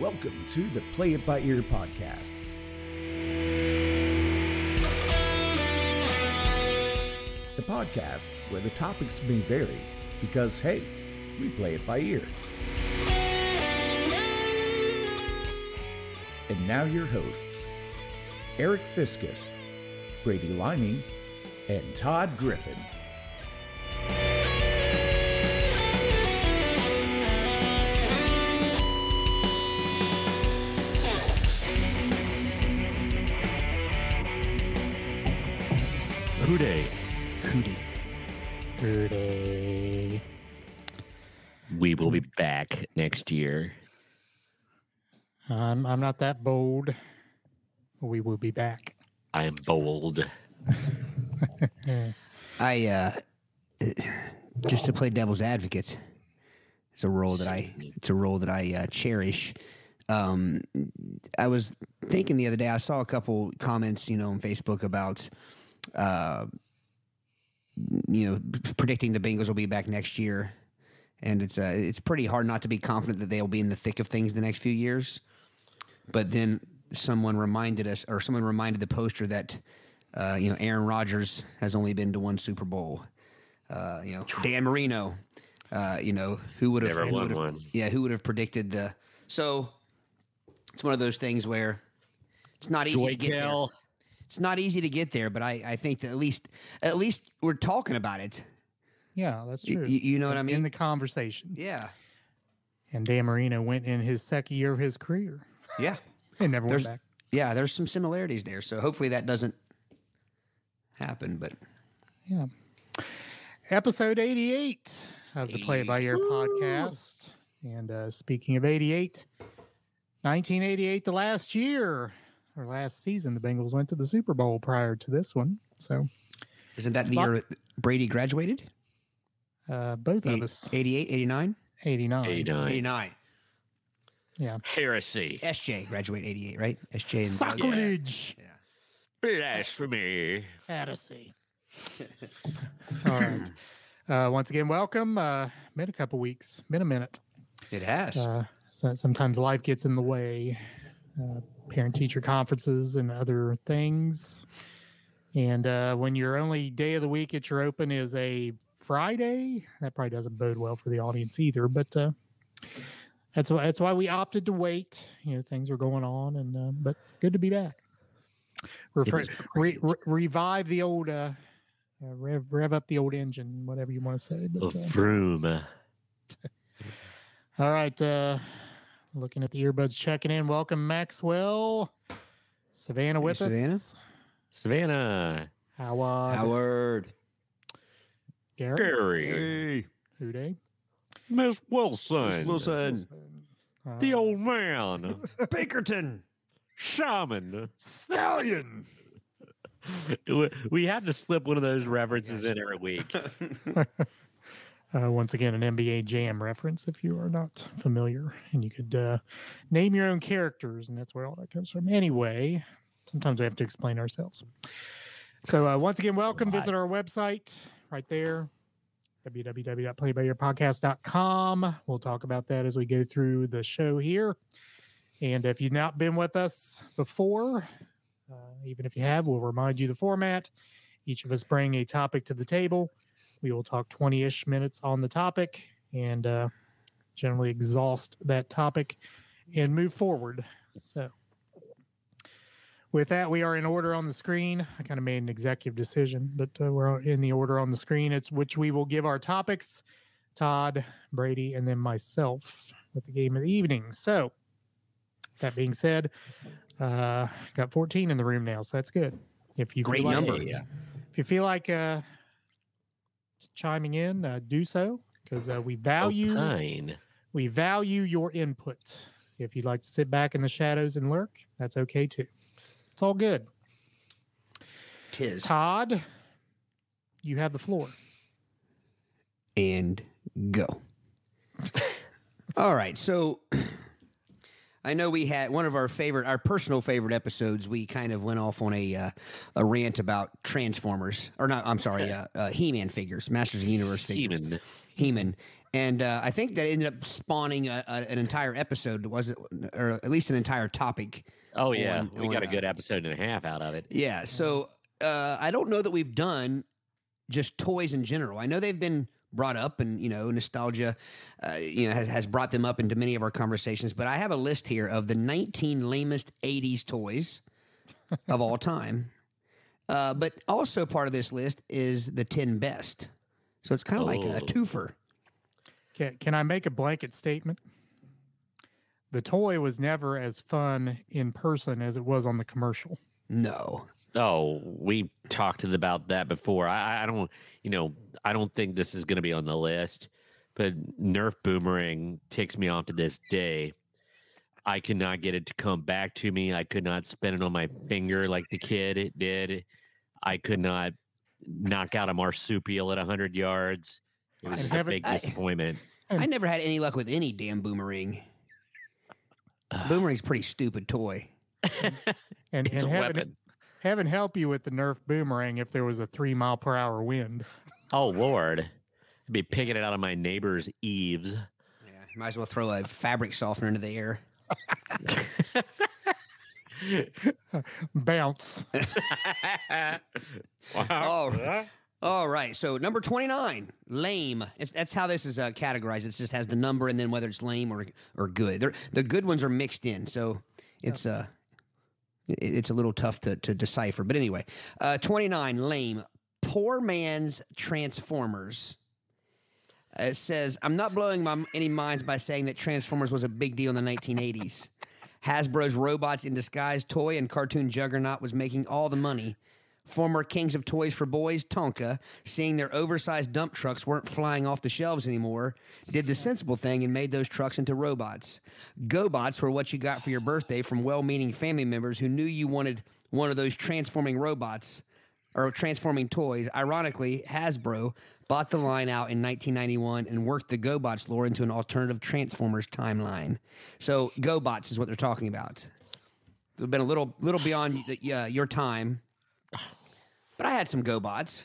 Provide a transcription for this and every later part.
Welcome to the Play It By Ear podcast. The podcast where the topics may vary because, hey, we play it by ear. And now your hosts, Eric Fiskus, Brady Liming, and Todd Griffin. Hooday. Hootie. Rudy. We will be back next year. I'm I'm not that bold. We will be back. I am bold. I uh just to play devil's advocate. It's a role that I it's a role that I uh, cherish. Um, I was thinking the other day. I saw a couple comments, you know, on Facebook about, uh, you know, p- predicting the Bengals will be back next year, and it's uh, it's pretty hard not to be confident that they'll be in the thick of things the next few years. But then someone reminded us, or someone reminded the poster that, uh, you know, Aaron Rodgers has only been to one Super Bowl. Uh, you know, Dan Marino. Uh, you know, who would have Never won one. Yeah, who would have predicted the? So it's one of those things where it's not easy Joy to get there. It's not easy to get there, but I, I think that at least at least we're talking about it. Yeah, that's true. y- you know what I mean? In the conversation. Yeah, And Dan Marino went in his second year of his career yeah. and never There's went back. yeah, there's some similarities there. So hopefully that doesn't happen. But Yeah. Episode 88 of the Play By Ear podcast. And uh, speaking of 88, 1988, the last year or last season, the Bengals went to the Super Bowl prior to this one. So isn't that the Fuck. year Brady graduated? uh, both of us, 88, 89? 89. 89. 89. Yeah. Heresy. SJ graduate 88, right? SJ and Sacrilege. Blasphemy. Fantasy. All right. Uh, once again, welcome. Uh, been a couple weeks, been a minute. It has. Uh, so sometimes life gets in the way, uh, parent teacher conferences and other things. And uh, when your only day of the week that you're open is a Friday, that probably doesn't bode well for the audience either. But uh, that's why that's why we opted to wait. You know, things were going on, and uh, but good to be back. Refer, re, re, revive the old, uh, uh, rev, rev up the old engine, whatever you want to say. But, uh, Vroom. all right. Uh, looking at the earbuds, checking in. Welcome, Maxwell. Savannah with Savannah. us. Savannah. Howard. Howard. Garrett. Gary. Who day? Miss Wilson. Wilson. The old man. Bakerton. Shaman. Stallion. We- We have to slip one of those references in every week. Uh, once again, an NBA Jam reference if you are not familiar. And you could uh, name your own characters, and that's where all that comes from. Anyway, sometimes we have to explain ourselves. So, uh, once again, welcome. Visit our website right there www.playbyearpodcast.com. We'll talk about that as we go through the show here. And if you've not been with us before, uh, even if you have, we'll remind you the format. Each of us bring a topic to the table. We will talk 20 ish minutes on the topic and uh, generally exhaust that topic and move forward. So, with that, we are in order on the screen. I kind of made an executive decision, but uh, we're in the order on the screen. It's which we will give our topics Todd, Brady, and then myself with the game of the evening. So, that being said, uh, got 14 in the room now, so that's good. If you Great like- number. Yeah. if you feel like uh, chiming in, uh, do so because uh, we value Opine. we value your input. If you'd like to sit back in the shadows and lurk, that's okay too. It's all good. Tis. Todd, you have the floor. and go. All right, so I know we had one of our favorite, our personal favorite episodes. We kind of went off on a uh, a rant about Transformers, or not. I'm sorry, uh, uh, He-Man figures, Masters of the Universe figures, He-Man. He-Man, and uh, I think that ended up spawning a, a, an entire episode, was it, or at least an entire topic. Oh yeah, on- we got a on, good episode and a half out of it. Yeah. So uh, I don't know that we've done just toys in general. I know they've been brought up, and you know, nostalgia, uh, you know, has, has brought them up into many of our conversations. But I have a list here of the 19 lamest 80s toys of all time. Uh, but also part of this list is the 10 best. So it's kind of like a Oh. twofer. Can, can I make a blanket statement? The toy was never as fun in person as it was on the commercial. No. Oh, we talked about that before. I, I don't, you know, I don't think this is going to be on the list, but Nerf Boomerang takes me off to this day. I could not get it to come back to me. I could not spin it on my finger like the kid it did. I could not knock out a marsupial at 100 yards. It was I just a big disappointment. I never had any luck with any damn boomerang. Boomerang's a pretty stupid toy. And, It's a and heaven, weapon. Heaven help you with the Nerf boomerang if there was a three mile per hour wind. Oh, Lord. I'd be picking it out of my neighbor's eaves. Yeah, might as well throw a fabric softener into the air. Bounce. Oh, All right, so number twenty-nine, lame. It's, that's how this is uh, categorized. It just has the number and then whether it's lame or or good. They're, the good ones are mixed in, so it's uh, it- it's a little tough to, to decipher. But anyway, uh, twenty-nine, lame. Poor man's Transformers. It says, I'm not blowing my, any minds by saying that Transformers was a big deal in the 1980s. Hasbro's robots in disguise toy and cartoon juggernaut was making all the money. Former Kings of Toys for Boys, Tonka, seeing their oversized dump trucks weren't flying off the shelves anymore, did the sensible thing and made those trucks into robots. GoBots were what you got for your birthday from well meaning family members who knew you wanted one of those transforming robots or transforming toys. Ironically, Hasbro bought the line out in 1991 and worked the GoBots lore into an alternative Transformers timeline. So GoBots is what they're talking about. They've been a little little beyond the, uh, your time, but I had some GoBots.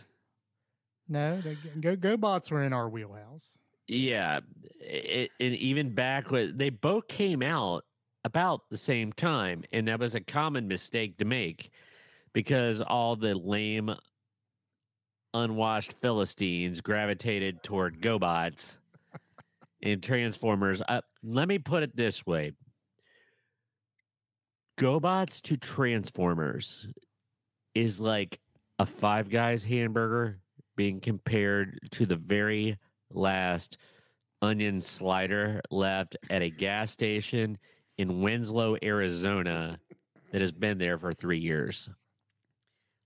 No, the Go Go were in our wheelhouse. Yeah, it, and even back when they both came out about the same time, and that was a common mistake to make because all the lame, unwashed Philistines gravitated toward GoBots and Transformers. Uh, let me put it this way: GoBots to Transformers is like a Five Guys hamburger being compared to the very last onion slider left at a gas station in Winslow, Arizona, that has been there for three years.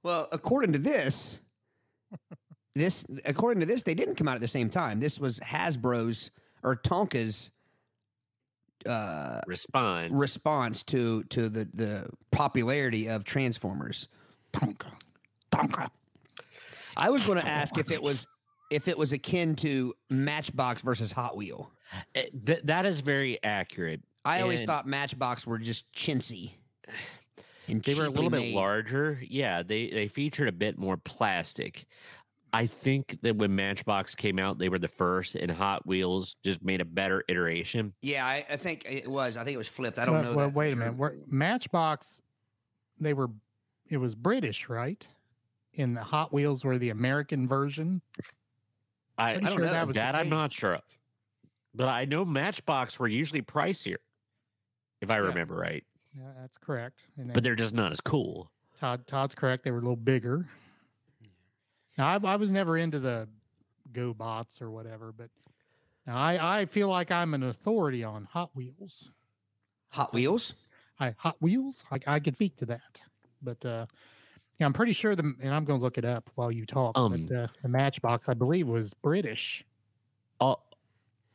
Well, according to this, this according to this, they didn't come out at the same time. This was Hasbro's or Tonka's uh, Response. response to to the the popularity of Transformers. Tonka. Tonka. I was going to ask if it was if it was akin to Matchbox versus Hot Wheel. Eh, th- that is very accurate. I always And- thought Matchbox were just chintzy. And They were a little cheaply bit larger. Yeah, they they featured a bit more plastic. I think that when Matchbox came out, they were the first, and Hot Wheels just made a better iteration. Yeah, I, I think it was. I think it was flipped. I don't Well, know. well, that wait sure. a minute. We're, Matchbox, they were, it was British, right? In the Hot Wheels were the American version. I, Pretty I don't sure know that was that. I'm not sure of, but I know Matchbox were usually pricier, if I Yes. remember right. Yeah, that's correct. And But they're just not as cool. Todd, Todd's correct. They were a little bigger. Now, I, I was never into the Go Bots or whatever, but now I, I feel like I'm an authority on Hot Wheels. Hot Wheels. I, Hot Wheels, I, I could speak to that. But uh, yeah, I'm pretty sure the, and I'm going to look it up while you talk. Um, but uh, the Matchbox, I believe, was British. All,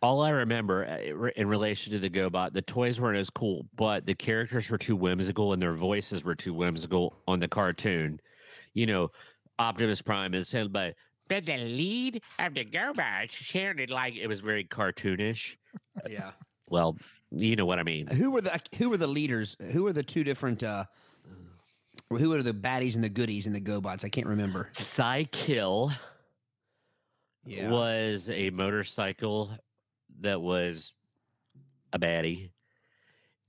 all I remember uh, in relation to the GoBot, the toys weren't as cool, but the characters were too whimsical and their voices were too whimsical on the cartoon. You know, Optimus Prime is said by, but the lead of the GoBot sounded like it was very cartoonish. Yeah. Well, you know what I mean. who were the Who were the leaders? Who were the two different? uh Who were the baddies and the goodies and the GoBots? I can't remember. Cy-Kill was a motorcycle that was a baddie.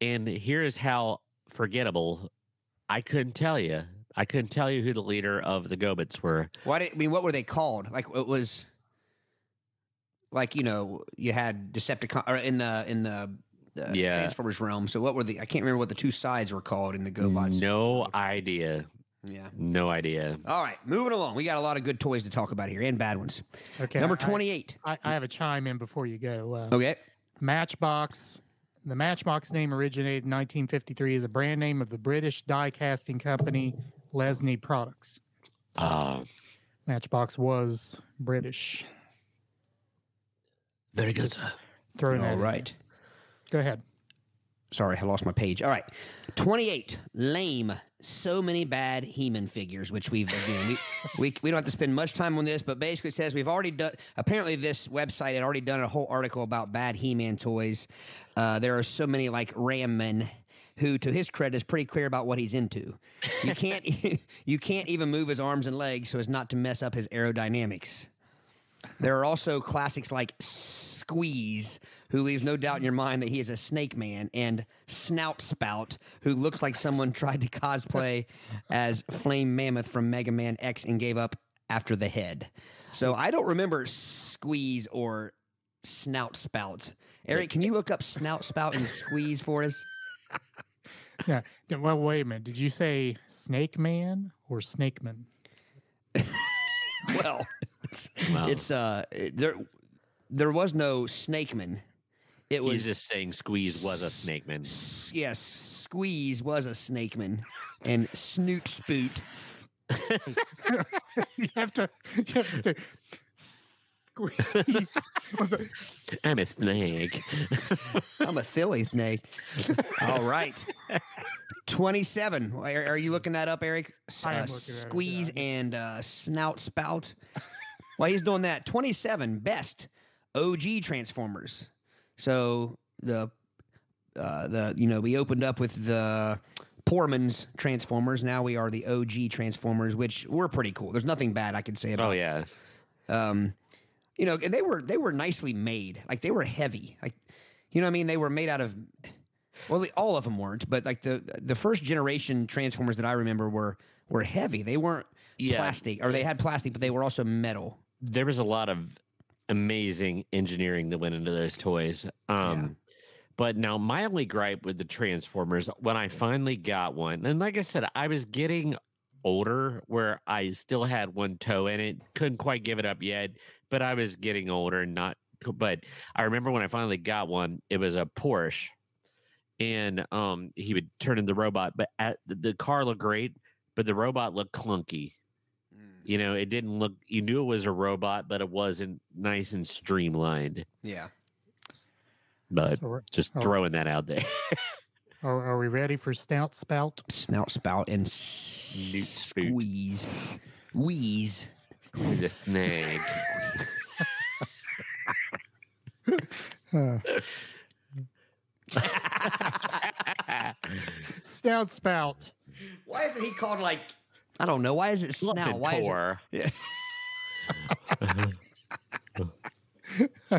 And here is how forgettable I couldn't tell you. I couldn't tell you who the leader of the GoBots were. Why did I mean? What were they called? Like it was, like you know, you had Decepticon or in the in the, the Yeah. Transformers realm. So what were the? I can't remember what the two sides were called in the GoBots. No idea. Yeah. No idea. All right, moving along. We got a lot of good toys to talk about here and bad ones. Okay. Number twenty-eight. I, I have a chime in before you go. Uh, Okay. Matchbox. The Matchbox name originated in 1953 as a brand name of the British die casting company Lesney Products. Uh, Matchbox was British. very good, sir. Throwing that All in right. Go ahead. Sorry, I lost my page. All right. 28. Lame. So many bad He-Man figures, which we've again we, we we don't have to spend much time on this, but basically it says we've already done. Apparently, this website had already done a whole article about bad He-Man toys. Uh, there are so many like Ram Man, who, to his credit, is pretty clear about what he's into. You can't you can't even move his arms and legs so as not to mess up his aerodynamics. There are also classics like Squeeze, who leaves no doubt in your mind that he is a snake man, and Snout Spout, who looks like someone tried to cosplay as Flame Mammoth from Mega Man X and gave up after the head. So I don't remember Squeeze or Snout Spout. Eric, can you look up Snout Spout and Squeeze for us? Yeah. Well, wait a minute. Did you say Snake Man or Snakeman? Well, it's, Wow. it's uh there there was no Snakeman. It was He's just saying Squeeze was a snake man. S- yes, Squeeze was a snakeman, and Snoot Spoot. you have to. You have to. Squeeze. I'm a snake. I'm a silly snake. All right, twenty-seven. Are, are you looking that up, Eric? S- I am uh, looking at it, Squeeze yeah. and uh, Snout Spout. While he's doing that, twenty-seven best OG Transformers. So the uh, the you know we opened up with the Poorman's Transformers. Now we are the OG Transformers, which were pretty cool. There's nothing bad I can say about oh yeah. um, you know, and they were they were nicely made. Like they were heavy. Like, you know, what I mean, they were made out of. Well, they, all of them weren't, but like the the first generation Transformers that I remember were were heavy. They weren't Yeah. plastic, or they had plastic, but they were also metal. There was a lot of amazing engineering that went into those toys. Um but now my only gripe with the Transformers when I finally got one, and like I said, I was getting older where I still had one toe in it, couldn't quite give it up yet, but I was getting older and not but I remember when I finally got one, it was a Porsche. And um he would turn into the robot, but at the car looked great, but the robot looked clunky. You know, it didn't look. You knew it was a robot, but it wasn't nice and streamlined. Yeah. But So we're- just throwing that out there. are, are we ready for Snout Spout? Snout spout and Snoot spoot. squeeze, wheeze. the snag. Uh, Snout Spout. Why isn't he called like? I don't know. Why is it snout? Something Why is it? poor. Yeah.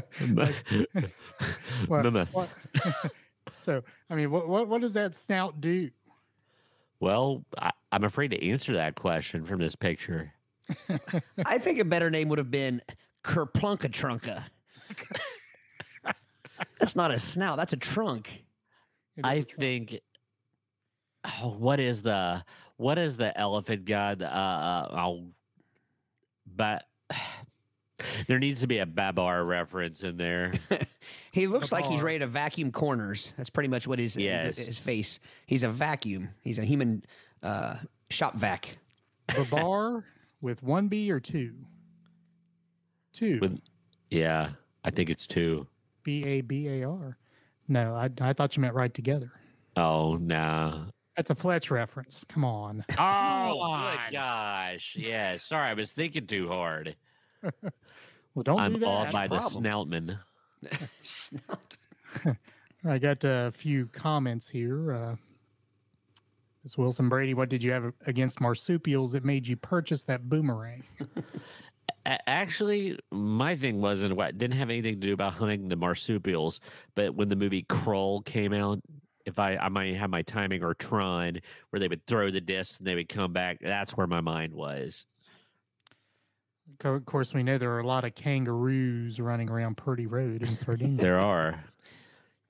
What- Mammoth. what- so, I mean, what, what what does that snout do? Well, I, I'm afraid to answer that question from this picture. I think a better name would have been Kerplunka Trunka. That's not a snout. That's a trunk. It is I a trunk. think. Oh, what is the what is the elephant god? Uh, uh I'll, but there needs to be a Babar reference in there. He looks like he's ready to vacuum corners. That's pretty much what his Yes. his face. He's a vacuum. He's a human uh, shop vac. Babar with one B or two? Two. With- yeah, I think it's two. B A B A R. No, I, I thought you meant right together. Oh no. That's a Fletch reference. Come on. Oh on. good gosh. Yeah, sorry, I was thinking too hard. Well, don't do I'm that. all by the problem. snoutman. Snout. I got a few comments here. Uh, Ms. Wilson Brady, what did you have against marsupials that made you purchase that boomerang? Actually, my thing wasn't what didn't have anything to do about hunting the marsupials, but when the movie Krull came out, if I I might have my timing or Tron, where they would throw the discs and they would come back. That's where my mind was. Of course, we know there are a lot of kangaroos running around Purdy Road in Sardinia. There are.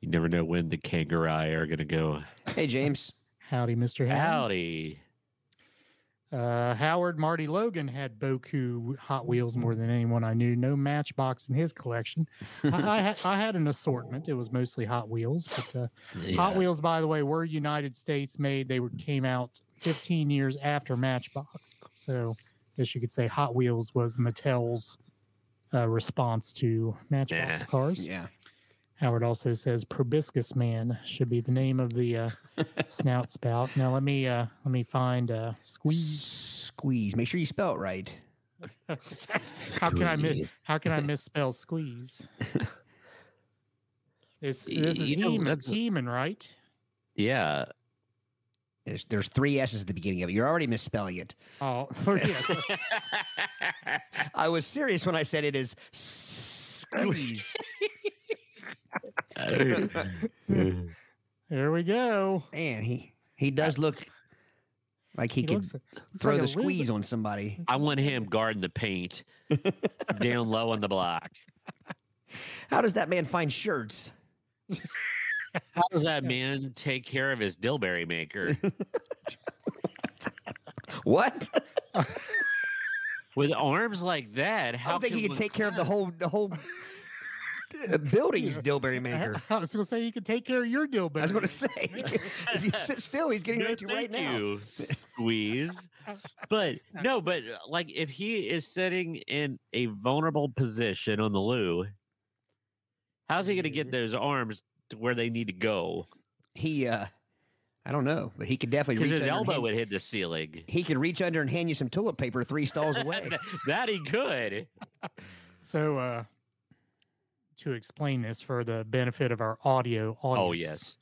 You never know when the kangaroo are going to go. Hey, James. Howdy, Mr. Howdy. Howdy. Uh, Howard Marty Logan had Boku Hot Wheels more than anyone I knew. No Matchbox in his collection. I, I, had, I had an assortment. It was mostly Hot Wheels, but uh, Hot Wheels, by the way, were United States made. They were, came out 15 years after Matchbox. So, I guess you could say Hot Wheels was Mattel's uh, response to Matchbox Yeah. cars. Yeah. Howard also says proboscis man should be the name of the uh, snout spout. Now let me uh, let me find uh, squeeze. Squeeze. Make sure you spell it right. how can I miss? How can I misspell squeeze? This this is You know, Heeman, that's- Heeman, right? Yeah. There's, there's three S's at the beginning of it. You're already misspelling it. Oh, yes. I was serious when I said it is squeeze. There we go. Man, he he does look like he, could looks, looks throw like the lizard. squeeze on somebody. I want him guarding the paint down low on the block. How does that man find shirts? How does that man take care of his dillberry maker? What? With arms like that, I how don't think can he could one- take care of the whole the whole building's Dillberry maker. I was going to say he could take care of your deal, I was going to say, if you sit still, he's getting No, ready to right thank now. you, squeeze. But no, but uh, like if he is sitting in a vulnerable position on the loo, how's he going to get those arms to where they need to go? He, uh, I don't know, but he could definitely Because reach his under elbow hand- would hit the ceiling. He could reach under and hand you some toilet paper three stalls away. that he could. So, uh, to explain this for the benefit of our audio audience. Oh yes.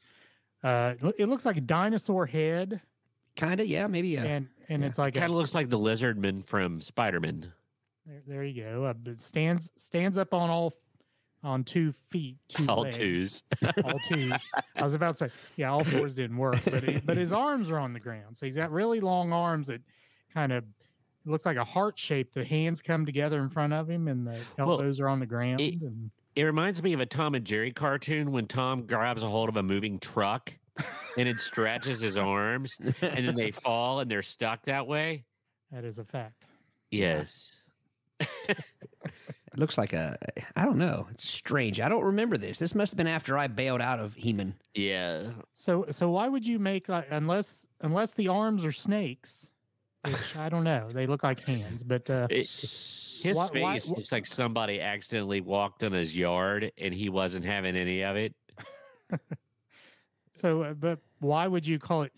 Uh, it looks like a dinosaur head, kind of, yeah, maybe. Uh, and and yeah. it's like a, Kind of looks like the lizardman from Spider-Man. There, there you go. Uh, but stands stands up on all on two feet, two All legs, twos. all twos. I was about to say, yeah, all fours didn't work, but he, but his arms are on the ground, so he's got really long arms that kind of it looks like a heart shape. The hands come together in front of him, and the Well, elbows are on the ground. it- and It reminds me of a Tom and Jerry cartoon when Tom grabs a hold of a moving truck and it stretches his arms and then they fall and they're stuck that way. that is a fact. Yes. It looks like a, I don't know. It's strange. I don't remember this. This must have been after I bailed out of He-Man. Yeah. So so why would you make like unless unless the arms are snakes, which I don't know, they look like hands, but uh, It- his Why- why- face wh- looks like somebody accidentally walked on his yard and he wasn't having any of it. So, uh, but why would you call it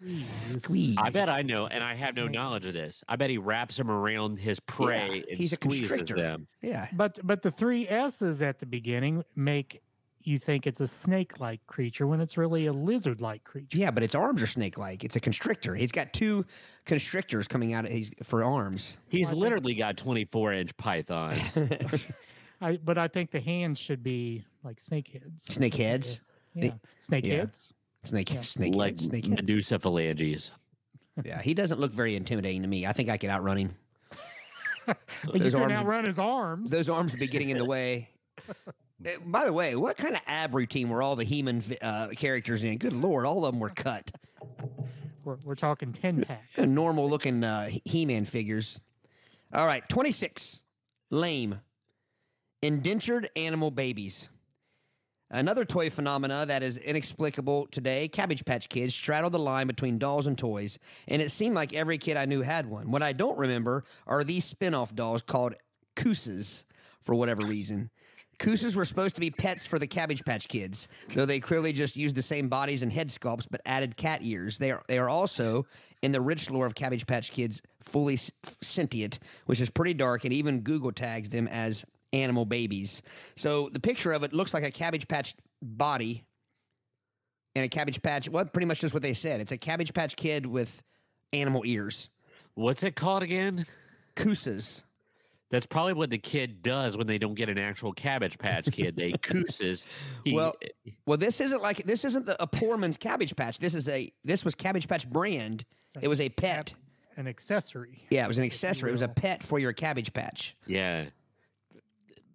squeeze? Squeeze. I bet I know, and I have no knowledge of this. I bet he wraps them around his prey and he's a squeezes constrictor. them. Yeah. But but the three S's at the beginning make you think it's a snake-like creature when it's really a lizard-like creature. Yeah, but its arms are snake-like. It's a constrictor. He's got two constrictors coming out of his, for arms. He's Well, I think- literally got 24 inch pythons. I but I think the hands should be like snake heads. snake heads. Yeah, snake yeah. heads. Snake, Yeah. snake, like head, snake. head. Medusa phalanges. Yeah, he doesn't look very intimidating to me. I think I could outrun him. But you Those can arms- outrun his arms. Those arms would be getting in the way. Uh, By the way, what kind of ab routine were all the He-Man uh, characters in? Good lord, all of them were cut. we're, we're talking ten packs. Normal looking uh, He-Man figures. All right, 26. Lame. Indentured animal babies. Another toy phenomena that is inexplicable today Cabbage Patch Kids straddle the line between dolls and toys, and it seemed like every kid I knew had one. What I don't remember are these spin off dolls called Koosas for whatever reason. Koosas were supposed to be pets for the Cabbage Patch Kids, though they clearly just used the same bodies and head sculpts but added cat ears. They are, they are also, in the rich lore of Cabbage Patch Kids, fully s- sentient, which is pretty dark, and even Google tags them as animal babies. So the picture of it looks like a Cabbage Patch body and a Cabbage Patch, well, pretty much just what they said. It's a Cabbage Patch Kid with animal ears. What's it called again? Koosas. That's probably what the kid does when they don't get an actual Cabbage Patch Kid. They cooses. He, Well, Well, this isn't like this isn't the, a poor man's Cabbage Patch. This is a this was Cabbage Patch brand. It was a pet. An accessory. Yeah, it was an accessory. It was a pet for your Cabbage Patch. yeah,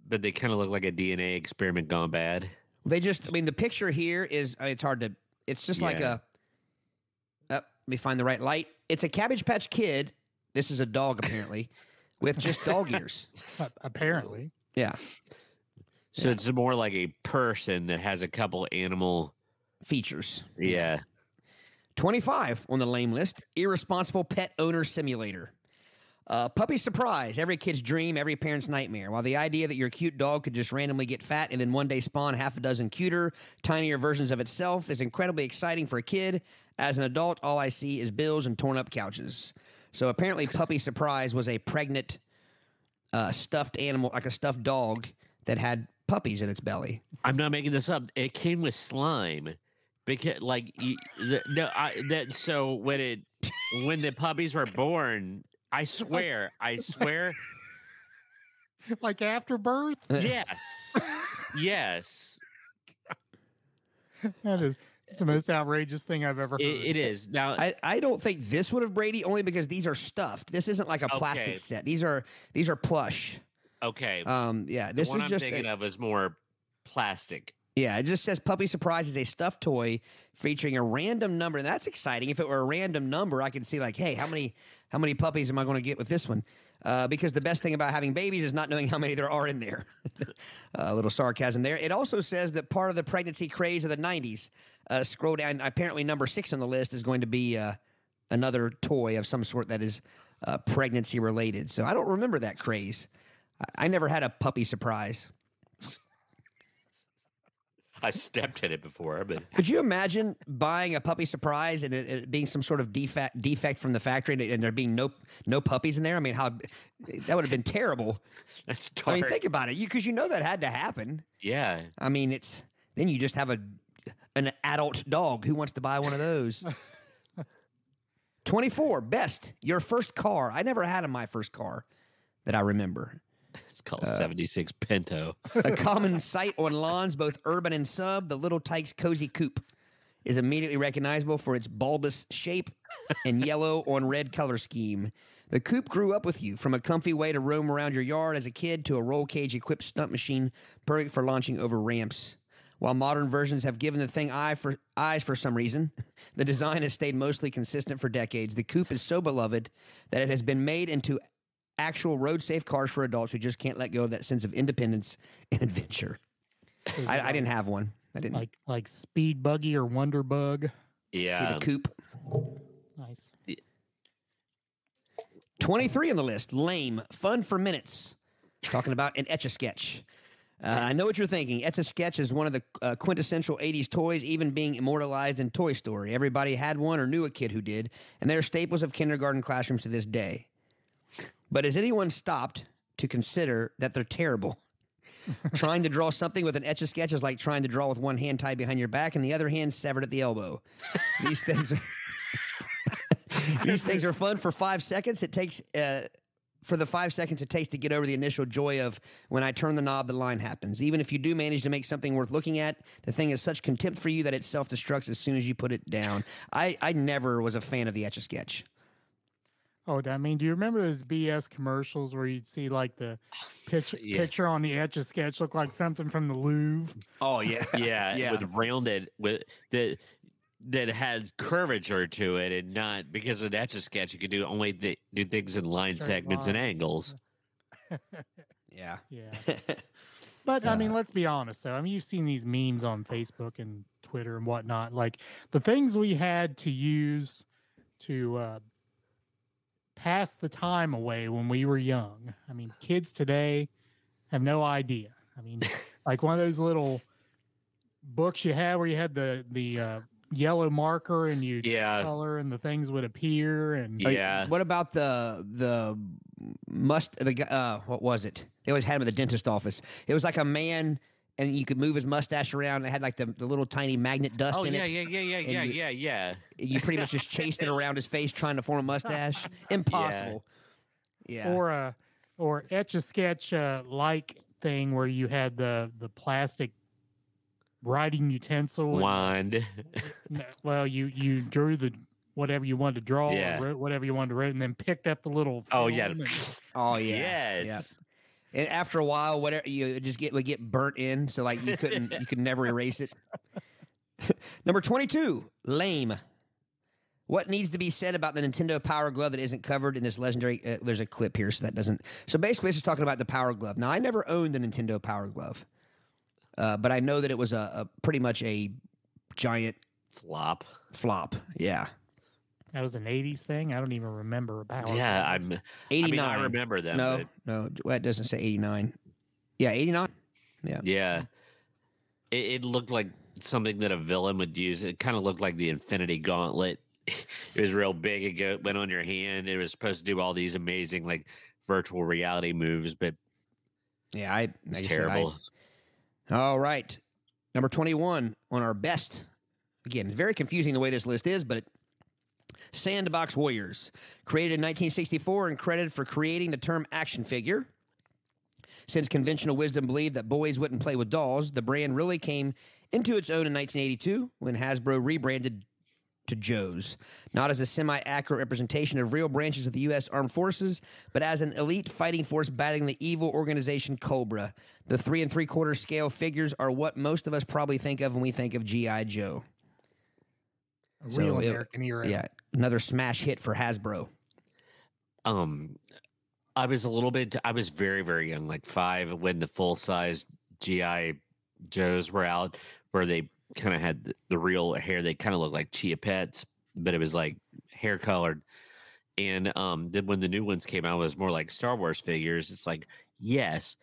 but they kind of look like a DNA experiment gone bad. They just, I mean, the picture here is, I mean, it's hard to, it's just like a, uh, let me find the right light. It's a Cabbage Patch Kid. This is a dog, apparently, with just dog ears. Apparently. Yeah. So it's more like a person that has a couple animal. Features. Yeah, 25 on the lame list Irresponsible Pet Owner Simulator. Uh, puppy surprise, every kid's dream, every parent's nightmare. While the idea that your cute dog could just randomly get fat and then one day spawn half a dozen cuter, tinier versions of itself is incredibly exciting for a kid, as an adult, all I see is bills and torn up couches. So apparently, Puppy Surprise was a pregnant uh, stuffed animal, like a stuffed dog that had puppies in its belly. I'm not making this up. It came with slime. Because like you, the, no, I, that so when it when the puppies were born, I swear, I swear, Like after birth? yes, yes, That is it's the most outrageous thing I've ever heard. it, it is. Now I, I don't think this would have Brady only because these are stuffed. This isn't like a plastic Okay. set. These are these are plush. okay, Um, yeah, this the one is I'm just thinking a- of is more plastic. yeah. It just says Puppy Surprise is a stuffed toy featuring a random number, and that's exciting. If it were a random number, I could see like, hey, how many how many puppies am I going to get with this one? Uh, because the best thing about having babies is not knowing how many there are in there. a little sarcasm there. It also says that part of the pregnancy craze of the '90s. Uh, scroll down. Apparently, number six on the list is going to be uh, another toy of some sort that is uh, pregnancy related. So I don't remember that craze. I, I never had a puppy surprise. I stepped in it before, but Could you imagine buying a puppy surprise and it, it being some sort of defect defect from the factory and, and there being no no puppies in there? I mean, how that would have been terrible. that's dark. I mean, think about it, you because you know that had to happen. yeah, I mean, it's then you just have a an adult dog who wants to buy one of those. Twenty four best your first car. I never had a my first car that I remember. it's called Uh, 76 Pinto. A common sight on lawns, both urban and sub, the Little Tikes Cozy Coupe is immediately recognizable for its bulbous shape and yellow on red color scheme. The coupe grew up with you from a comfy way to roam around your yard as a kid to a roll cage equipped stunt machine perfect for launching over ramps. While modern versions have given the thing eye for eyes for some reason, the design has stayed mostly consistent for decades. The coupe is so beloved that it has been made into actual road safe cars for adults who just can't let go of that sense of independence and adventure. I, I didn't have one. I didn't like like speed buggy or wonder bug. see Yeah, the coupe. Nice. 23 on the list. Lame. Fun for minutes. Talking about an Etch a Sketch. Uh, I know what you're thinking. Etch a Sketch is one of the uh, quintessential 80s toys, even being immortalized in Toy Story. Everybody had one or knew a kid who did, and they're staples of kindergarten classrooms to this day. But has anyone stopped to consider that they're terrible? trying to draw something with an etch a sketch is like trying to draw with one hand tied behind your back and the other hand severed at the elbow. These things are these things are fun for five seconds. It takes uh, for the five seconds it takes to get over the initial joy of when I turn the knob, the line happens. Even if you do manage to make something worth looking at, the thing is such contempt for you that it self destructs as soon as you put it down. I, I never was a fan of the etch a sketch. Oh, I mean, do you remember those BS commercials where you'd see like the pitch, Yeah. picture on the etch a sketch look like something from the Louvre? Oh yeah, yeah, Yeah. with rounded with that that had curvature to it, and not because of that's a sketch. You could do only th- do things in line Straight segments and angles. yeah. Yeah. But I mean, let's be honest though. I mean, you've seen these memes on Facebook and Twitter and whatnot. Like the things we had to use to uh, pass the time away when we were young. I mean, kids today have no idea. I mean, like one of those little books you had where you had the the uh, yellow marker and you Yeah, color and the things would appear and Are you- Yeah. What about the the must the guy- uh what was it? They always had him at the dentist office. It was like a man, and you could move his mustache around. And it had like the, the little tiny magnet dust Oh in yeah, it. yeah, yeah, yeah, and yeah, you- yeah, yeah. You pretty much just chased it around his face, trying to form a mustache. Impossible. Yeah. or a or etch a sketch uh, like thing where you had the the plastic writing utensil. Wand. n- well, you you drew the whatever you wanted to draw, Yeah. or wrote whatever you wanted to write, and then picked up the little. Oh yeah. and- oh yeah. Yes. Yeah. And after a while, whatever you just get would get burnt in, so like you couldn't you could never erase it. Number twenty-two, lame. What needs to be said about the Nintendo Power Glove that isn't covered in this legendary? Uh, there's a clip here, so that doesn't. So basically, this is talking about the Power Glove. Now, I never owned the Nintendo Power Glove, uh, but I know that it was a, a pretty much a giant Flop. flop. Yeah, That was an '80s thing. I don't even remember about. Yeah, I'm. I eighty-nine. mean, I remember them. no, but no, well, it doesn't say eighty-nine. Yeah, eighty-nine. yeah, yeah. it, it looked like something that a villain would use. It kind of looked like the Infinity Gauntlet. It was real big. It go, went on your hand. It was supposed to do all these amazing like virtual reality moves, but Yeah, I. it's like I said, I- terrible. All right. Number 21 on our best. Again, very confusing the way this list is, but Sandbox Warriors, created in 1964 and credited for creating the term action figure. Since conventional wisdom believed that boys wouldn't play with dolls, the brand really came into its own in 1982 when Hasbro rebranded to Joe's, not as a semi accurate representation of real branches of the U.S. Armed Forces, but as an elite fighting force battling the evil organization Cobra. The three and three quarter scale figures are what most of us probably think of when we think of G.I. Joe. A So real it- American era. Yeah, another smash hit for Hasbro. Um, I was a little bit. I was very very young, like five, when the full size GI Joes were out, where they kind of had the, the real hair. They kind of looked like Chia Pets, but it was like hair colored. And um, then when the new ones came out, it was more like Star Wars figures. It's like yes,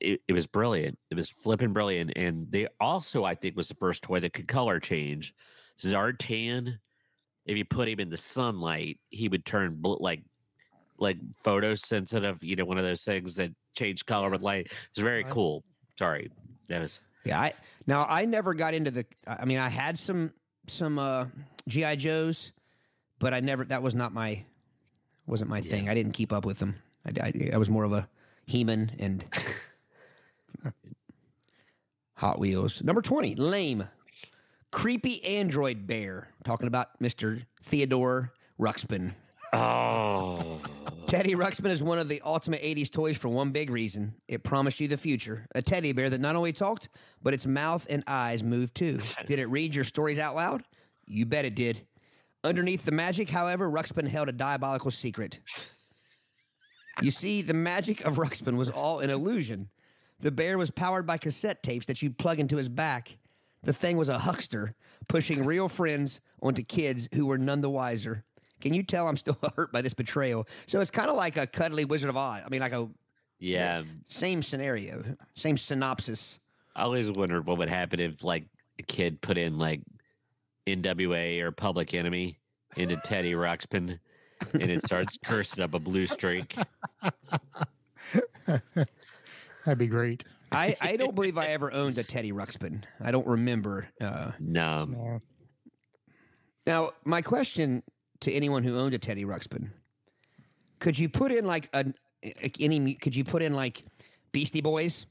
it, it was brilliant. It was flipping brilliant. And they also, I think, was the first toy that could color change. Zartan, if you put him in the sunlight, he would turn bl- like like photosensitive. You know, one of those things that change color with light. It's very cool. Sorry, that was Yeah, I now I never got into the. I mean, I had some some uh, GI Joes, but I never. That was not my wasn't my thing. I didn't keep up with them. I, I, I was more of a He-Man and Hot Wheels. Number twenty, lame, creepy android bear. Talking about Mister Theodore Ruxpin. oh. Teddy Ruxpin is one of the ultimate 80s toys for one big reason. It promised you the future. A teddy bear that not only talked, but its mouth and eyes moved too. Did it read your stories out loud? You bet it did. Underneath the magic, however, Ruxpin held a diabolical secret. You see, the magic of Ruxpin was all an illusion. The bear was powered by cassette tapes that you'd plug into his back. The thing was a huckster, pushing real friends onto kids who were none the wiser. Can you tell I'm still hurt by this betrayal? So it's kind of like a cuddly Wizard of Oz. I mean, like a Yeah, same scenario, same synopsis. I always wondered what would happen if like a kid put in like NWA or Public Enemy into Teddy Ruxpin, and it starts cursing up a blue streak. That'd be great. I, I don't believe I ever owned a Teddy Ruxpin. I don't remember. Uh, No, now, my question to anyone who owned a Teddy Ruxpin: Could you put in like a any? Could you put in like Beastie Boys?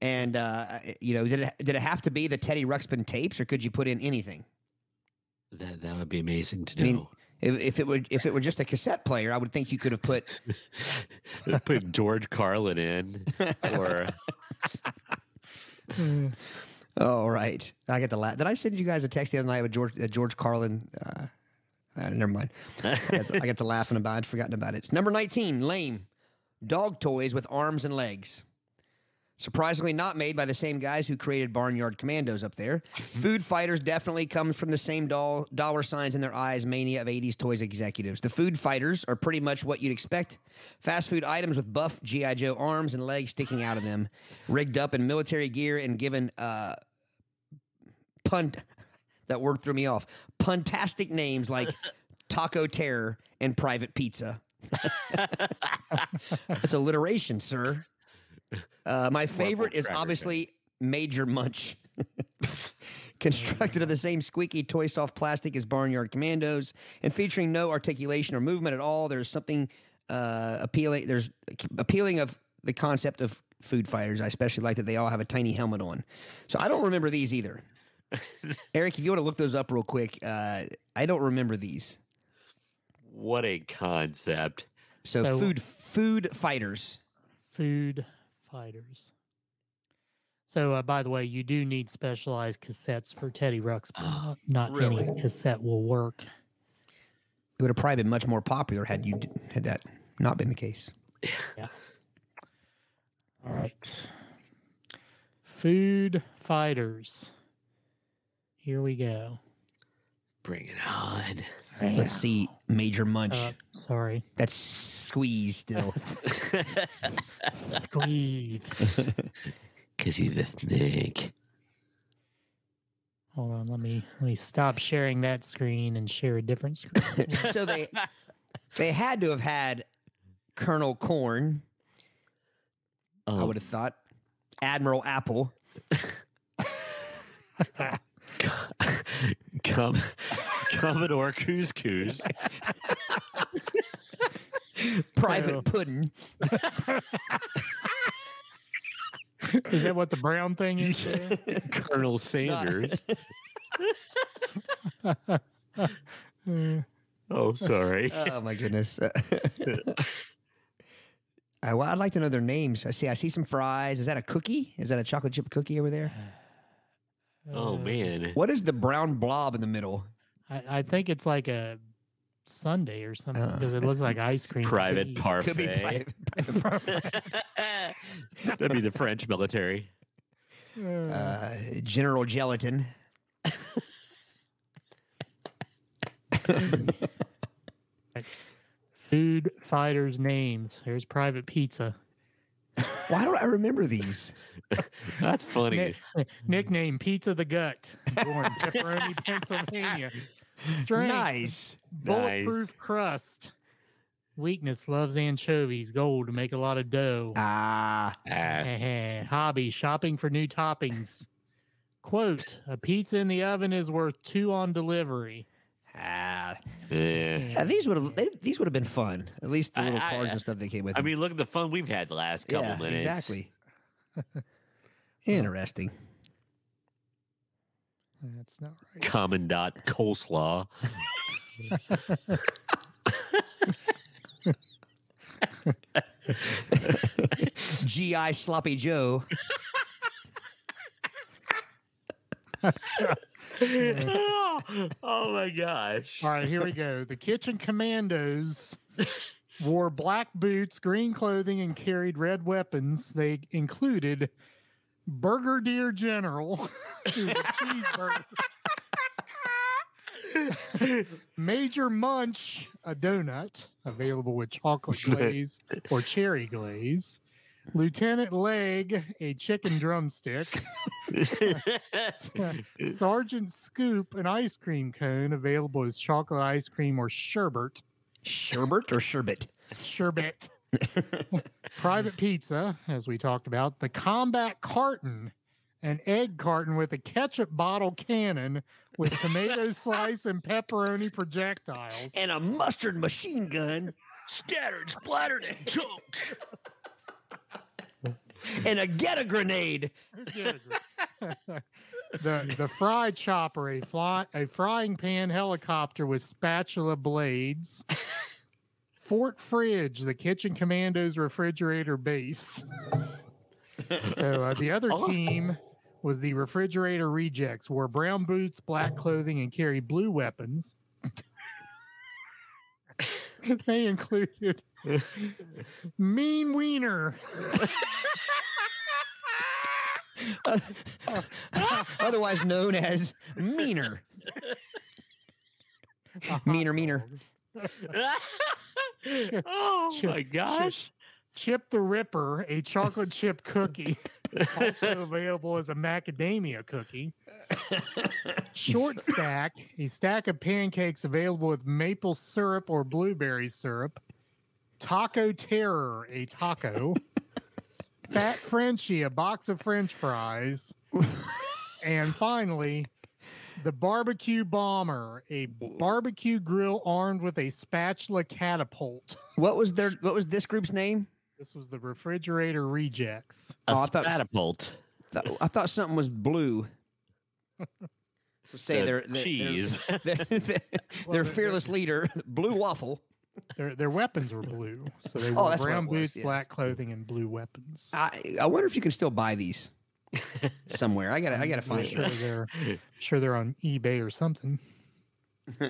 And uh, you know, did it did it have to be the Teddy Ruxpin tapes, or could you put in anything? that that would be amazing to I mean. If, if it would if it were just a cassette player, I would think you could have put. Put George Carlin in, or Oh right, I get the laugh. Did I send you guys a text the other night with George uh, George Carlin? Uh, uh, never mind. I got, to, I got to laughing about. it. I'd forgotten about it. Number nineteen, lame dog toys with arms and legs. Surprisingly, not made by the same guys who created Barnyard Commandos up there. Food Fighters definitely comes from the same doll, dollar signs in their eyes mania of 80s toys executives. The Food Fighters are pretty much what you'd expect fast food items with buff G.I. Joe arms and legs sticking out of them, rigged up in military gear and given uh, pun. That word threw me off. Puntastic names like Taco Terror and Private Pizza. That's alliteration, sir. Uh, my favorite is obviously Major Munch. Constructed of the same squeaky toy soft plastic as Barnyard Commandos and featuring no articulation or movement at all, there's something uh, appealing. There's appealing of the concept of food fighters. I especially like that they all have a tiny helmet on. So I don't remember these either. Eric, if you want to look those up real quick, uh, I don't remember these. what a concept. So, So- food food fighters. Food fighters. So, uh, by the way, you do need specialized cassettes for Teddy Ruxpin. Ah, Not really? any cassette will work. It would have probably been much more popular had you had that not been the case. Yeah. All right. Food fighters. Here we go. Bring it on. Let's see, Major Munch. Uh, sorry. That's squeeze still. Squeeze. Cause he's a snake. Hold on. Let me let me stop sharing that screen and share a different screen. so they they had to have had Colonel Corn. I Um, would have thought Admiral Apple, Com- Commodore Couscous. Private So- Puddin. Is that what the brown thing is? Colonel Sanders. Oh, sorry. Oh my goodness. Uh, well, I'd like to know their names. I see. I see some fries. Is that a cookie? Is that a chocolate chip cookie over there? Oh uh, man. What is the brown blob in the middle? I, I think it's like a sundae or something Uh, because it looks like ice cream. Private Could be- parfait. Could be private. private- That'd be the French military. Uh, uh, General Gelatin. food fighters names. Here's Private Pizza. Why don't I remember these? That's funny. Nick- nickname Pizza the Gut. Born Pepperoni, Pennsylvania. Strength Nice. bulletproof crust. Weakness loves anchovies. Gold to make a lot of dough. Ah, Ah, Hobby shopping for new toppings. Quote: A pizza in the oven is worth two on delivery. Ah. yeah. Yeah, these would have these would have been fun. At least the I- little I- cards I- and stuff they came with. I them. mean, look at the fun we've had the last couple yeah, minutes. exactly. Interesting. That's not right. Commandant coleslaw. GI Sloppy Joe. oh, oh my gosh. All right, here we go. The Kitchen Commandos wore black boots, green clothing, and carried red weapons. They included Burger Deer General, cheeseburger. Major Munch, a donut available with chocolate glaze or cherry glaze. Lieutenant Leg, a chicken drumstick. Sergeant Scoop, an ice cream cone available as chocolate ice cream or sherbet. Sherbet or sherbet? Sherbet. Private pizza, as we talked about. The combat carton, an egg carton with a ketchup bottle cannon with tomato slice and pepperoni projectiles. And a mustard machine gun. Scattered, splattered, and choked. And a get a grenade. the the fry chopper, a fly a frying pan helicopter with spatula blades. Fort Fridge, the Kitchen Commandos refrigerator base. so uh, the other Oh. team was the refrigerator rejects, wore brown boots, black clothing, and carried blue weapons. they included Mean Wiener. Otherwise known as Meaner. Uh-huh. Meaner, meaner. oh Chip- my gosh. Chip the Ripper, a chocolate chip cookie, also available as a macadamia cookie. Short stack, a stack of pancakes available with maple syrup or blueberry syrup. Taco Terror, a taco. Fat Frenchie, a box of French fries. and finally, the barbecue bomber, a barbecue grill armed with a spatula catapult. What was their what was this group's name? This was the refrigerator rejects. A Oh, I thought- catapult. I thought something was blue. So say The their their- cheese. Their, their, their they're- fearless leader, Blue Waffle. Their their weapons were blue, so they Oh, wore that's what it brown was, boots, yes. black clothing, and blue weapons. I I wonder if you can still buy these somewhere. I gotta I gotta I'm find sure them. they're sure they're on eBay or something.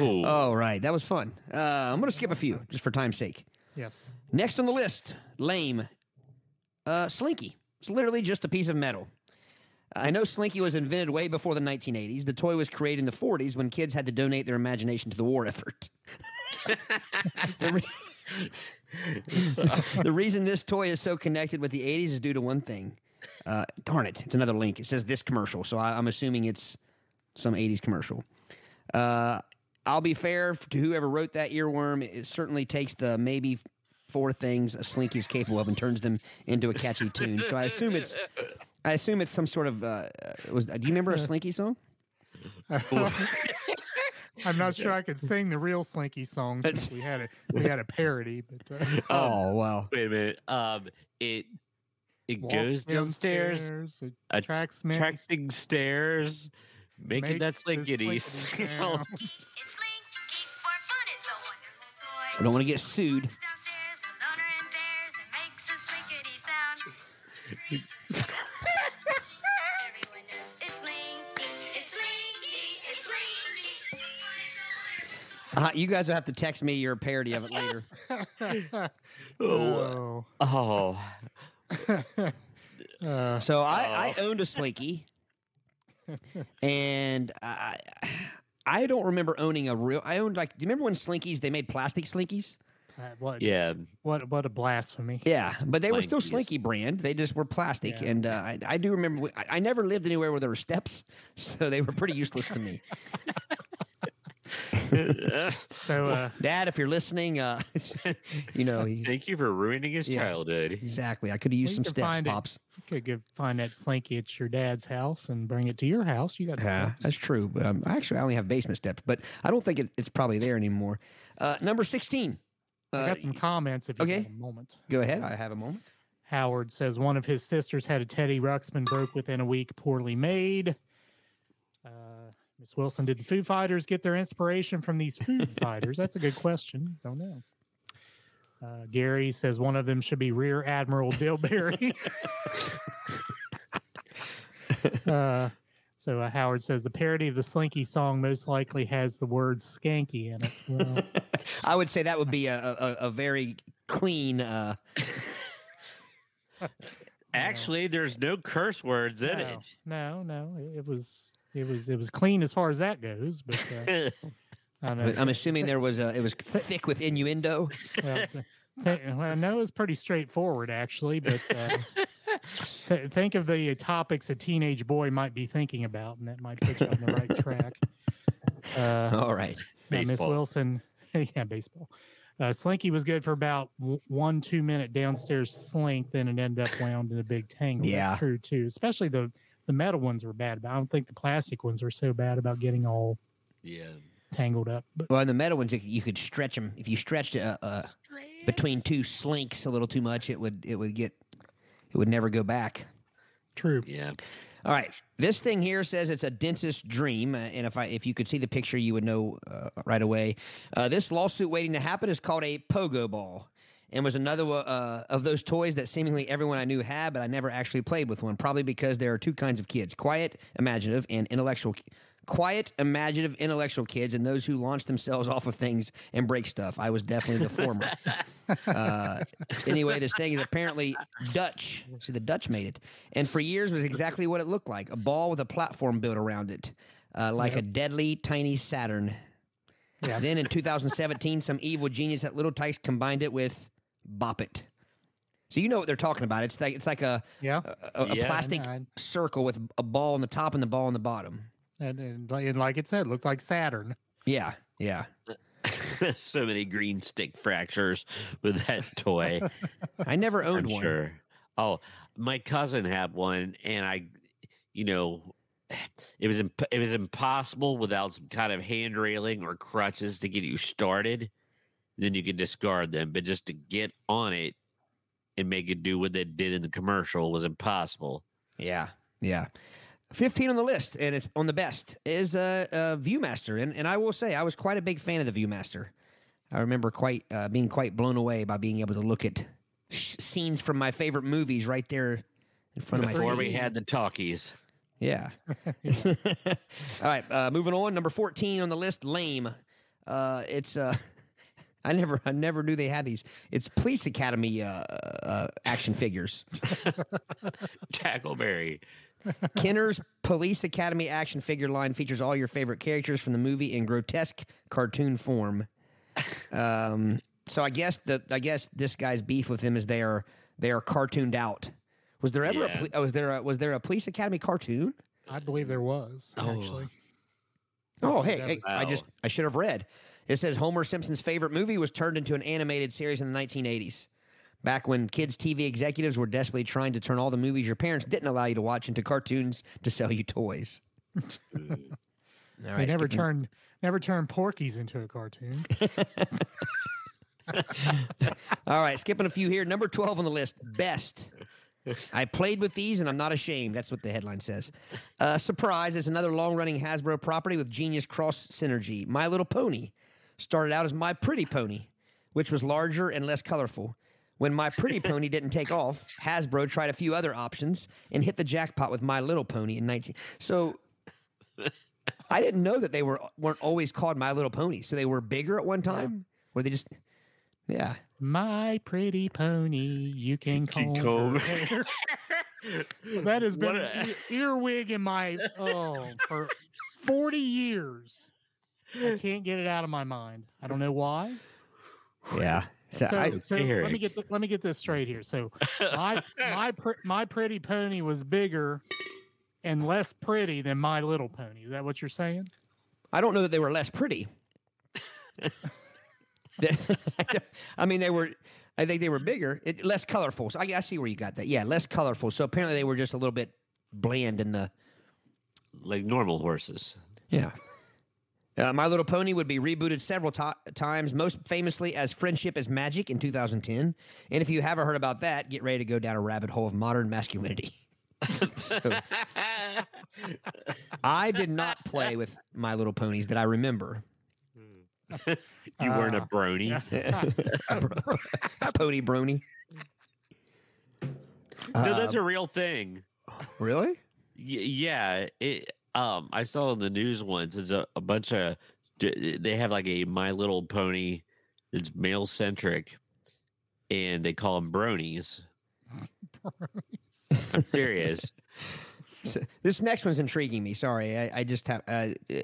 Ooh. Oh right, that was fun. Uh, I'm gonna skip a few just for time's sake. Yes. Next on the list, lame. Uh, Slinky. It's literally just a piece of metal. I know Slinky was invented way before the 1980s. The toy was created in the 40s when kids had to donate their imagination to the war effort. the, re- the reason this toy is so connected with the 80s is due to one thing. Uh, darn it, it's another link. It says this commercial, so I, I'm assuming it's some 80s commercial. Uh, I'll be fair to whoever wrote that earworm. It certainly takes the maybe four things a Slinky is capable of and turns them into a catchy tune. So I assume it's, I assume it's some sort of. Uh, uh, was do you remember a Slinky song? I'm not sure I could sing the real Slinky song since we had a we had a parody, but uh, Oh wow! Wait a minute. Um, it it walks goes downstairs, it a tracks me, stairs, making that makes the slinkity slinkity sound. sound. Slinky. It's a wonderful toy. I don't want to get sued. Uh, you guys will have to text me your parody of it later. Oh, oh. oh, Uh, So I, I owned a Slinky, and I I don't remember owning a real. I owned like. Do you remember when Slinkies they made plastic Slinkies? uh, what yeah. what what a blasphemy! Yeah, but they were still Slinky brand. They just were plastic, Yeah. and uh, I, I do remember. I, I never lived anywhere where there were steps, so they were pretty useless to me. So uh, Dad, if you're listening, uh, you know he- Thank you for ruining his Yeah. childhood. exactly. I could have used you some steps, find it. pops. you could go find that Slinky at your dad's house and bring it to your house. You got Yeah, steps. that's true. But um, actually, I only have basement steps, but I don't think it, it's probably there anymore. Uh, number sixteen. I Uh, got some comments if you okay. have a moment. Go ahead. I have a moment. Howard says one of his sisters had a Teddy Ruxpin broke within a week, poorly made. Miss Wilson, did the Foo Fighters get their inspiration from these food fighters? That's a good question. Don't know. Uh, Gary says one of them should be Rear Admiral Dilberry. uh, so uh, Howard says the parody of the Slinky song most likely has the word skanky in it. Well, I would say that would be a, a, a very clean. Uh, Actually, there's no curse words in no, it. no, no, it- it was it was it was clean as far as that goes. But uh, I don't know. I'm assuming there was a. It was thick with innuendo. well, th- th- well, no, it's pretty straightforward actually. But uh, th- think of the topics a teenage boy might be thinking about, and that might put you on the right track. Uh, All right. Miss Wilson, yeah, baseball. Uh, Slinky was good for about w- one two minute downstairs slink, then it ended up wound in a big tangle. Yeah. That's true too. Especially the the metal ones were bad, but I don't think the plastic ones are so bad about getting all yeah. tangled up. But Well, in the metal ones, you could- stretch them. If you stretched uh, uh, between two slinks a little too much, it would it would get it would never go back. true. Yeah. All right, this thing here says it's a dentist's dream, uh, and if I if you could see the picture, you would know uh, right away. Uh, this lawsuit waiting to happen is called a pogo ball, and was another uh, of those toys that seemingly everyone I knew had, but I never actually played with one. Probably because there are two kinds of kids: quiet, imaginative, and intellectual. Quiet, imaginative, intellectual kids, and those who launch themselves off of things and break stuff. I was definitely the former. Uh, anyway, this thing is apparently Dutch. See, the Dutch made it, and for years was exactly what it looked like: a ball with a platform built around it, uh, like a deadly tiny Saturn. Yeah. Then in 2017, some evil genius at Little Tikes combined it with Bop It. So you know what they're talking about. It's like it's like a Yeah. a, a Yeah. plastic I- circle with a ball on the top and the ball on the bottom. And, and, and like it said, looked like Saturn. Yeah, yeah. so many green stick fractures with that toy. I never owned I'm one. sure. Oh, my cousin had one, and I, you know, it was imp- it was impossible without some kind of hand railing or crutches to get you started. Then you can discard them, but just to get on it and make it do what they did in the commercial was impossible. Yeah, yeah. 15 on the list, and it's on the best, is uh, uh, Viewmaster. And, and I will say, I was quite a big fan of the Viewmaster. I remember quite uh, being quite blown away by being able to look at sh- scenes from my favorite movies right there in front of my Before we had the talkies. Yeah. All right, uh, moving on. Number 14 on the list, Lame. Uh, it's uh, I never I never knew they had these. It's Police Academy uh, uh, action figures. Tackleberry. Kenner's Police Academy action figure line features all your favorite characters from the movie in grotesque cartoon form. Um, so I guess the I guess this guy's beef with them is they are they are cartooned out. Was there ever Yeah. a poli- oh, was there a, was there a Police Academy cartoon? I believe there was Oh. actually. Oh, hey, hey was- I just I should have read. It says Homer Simpson's favorite movie was turned into an animated series in the 1980s. Back when kids TV executives were desperately trying to turn all the movies your parents didn't allow you to watch into cartoons to sell you toys. All They never skipping- turned never turned Porky's into a cartoon. All right, skipping a few here. Number 12 on the list, best. I played with these and I'm not ashamed. That's what the headline says. Uh, Surprise is another long running Hasbro property with genius cross synergy. My Little Pony started out as My Pretty Pony, which was larger and less colorful. When My Pretty Pony didn't take off, Hasbro tried a few other options and hit the jackpot with My Little Pony in 19. So I didn't know that they were weren't always called My Little Pony. So they were bigger at one time? Were they just yeah. My pretty pony, you can Can comb. her hair. that has been an a- earwig in my oh for forty years. I can't get it out of my mind. I don't know why. Yeah. So, So, I, so let me get th- let me get this straight here. So my my pr- my pretty pony was bigger and less pretty than my little pony. Is that what you're saying? I don't know that they were less pretty. I mean, they were. I think they were bigger, it, less colorful. So I, I see where you got that. Yeah, less colorful. So apparently they were just a little bit bland in the. Like normal horses. Yeah. Uh, My Little Pony would be rebooted several ti times, most famously as Friendship is Magic in 2010. And if you haven't heard about that, get ready to go down a rabbit hole of modern masculinity. so, I did not play with My Little Ponies that I remember. You weren't a brony. Pony Brony. no, that's Uh, a real thing. really? Y- yeah, it. Um, I saw in the news once. It's a, a bunch of. They have like a My Little Pony. It's male centric, and they call them bronies. I'm serious. So, this next one's intriguing me. Sorry, I, I just have uh, uh,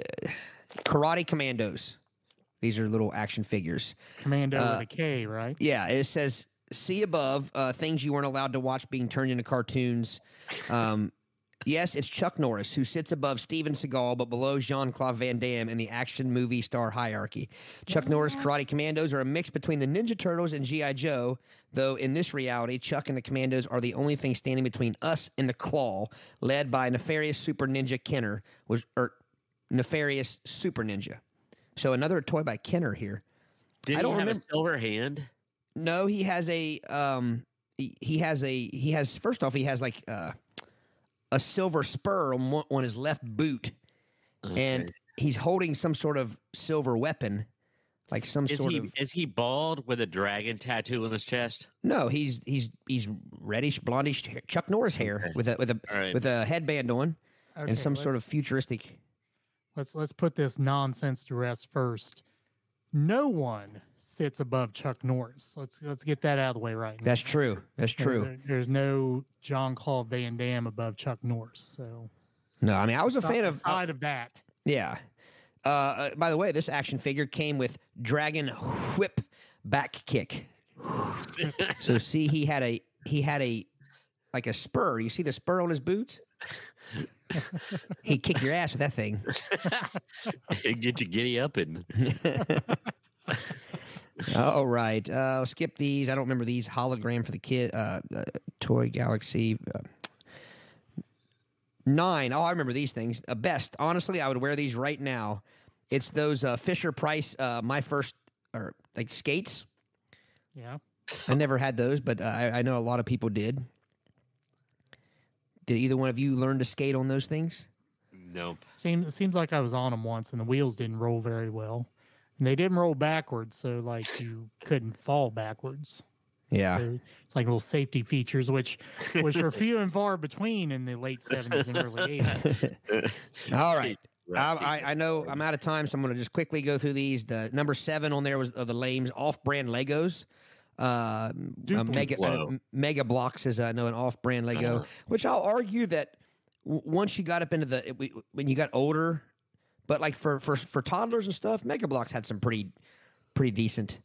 Karate Commandos. These are little action figures. Commando Uh, with a K, right? Yeah, it says see above uh, things you weren't allowed to watch being turned into cartoons. Um, yes, it's Chuck Norris who sits above Steven Seagal but below Jean Claude Van Damme in the action movie star hierarchy. Chuck Norris Karate Commandos are a mix between the Ninja Turtles and G.I. Joe, though in this reality, Chuck and the Commandos are the only thing standing between us and the Claw, led by nefarious Super Ninja Kenner, was or nefarious Super Ninja. So another toy by Kenner here. Did I he don't have remember- a silver hand? No, he has a um he, he has a he has first off he has like uh, a silver spur on one, on his left boot and he's holding some sort of silver weapon like some is sort he of is he bald with a dragon tattoo on his chest? No, he's he's he's reddish blondish hair, Chuck Norris hair Okay. with a with a All right. with a headband on Okay, and some sort of futuristic Let's let's put this nonsense to rest first. No one sits above Chuck Norris. Let's let's get that out of the way right now. That's true. That's true. there- there's no John Claude Van Damme above Chuck Norris. So No, I mean I was a fan of uh, aside of that. Yeah. Uh, Uh, by the way, this action figure came with Dragon Whip back kick. so see, he had a he had a like a spur. You see the spur on his boots? He'd kick your ass with that thing. It'd get you giddy up and All right, uh, I'll skip these. I don't remember these hologram for the kid. Uh, uh, Toy Galaxy. Uh, Nine. Oh, I remember these things. Uh, best. Honestly, I would wear these right now. It's those uh, Fisher Price. Uh, my first or like skates. Yeah. I never had those, but uh, I, I know a lot of people did. Did either one of you learn to skate on those things? Nope. Seems seems like I was on them once, and the wheels didn't roll very well, and they didn't roll backwards, so like you couldn't fall backwards. Yeah. So it's like little safety features, which which are few and far between in the late seventies and early eighties. All right. I, I, I know I'm out of time, so I'm going to just quickly go through these. The number seven on there was of the lames off-brand Legos. Uh, uh, mega uh, Mega Bloks is I know an off-brand Lego, Uh-huh. which I'll argue that w- once you got up into the it- we- when you got older, but like for for for toddlers and stuff, Mega Bloks had some pretty pretty decent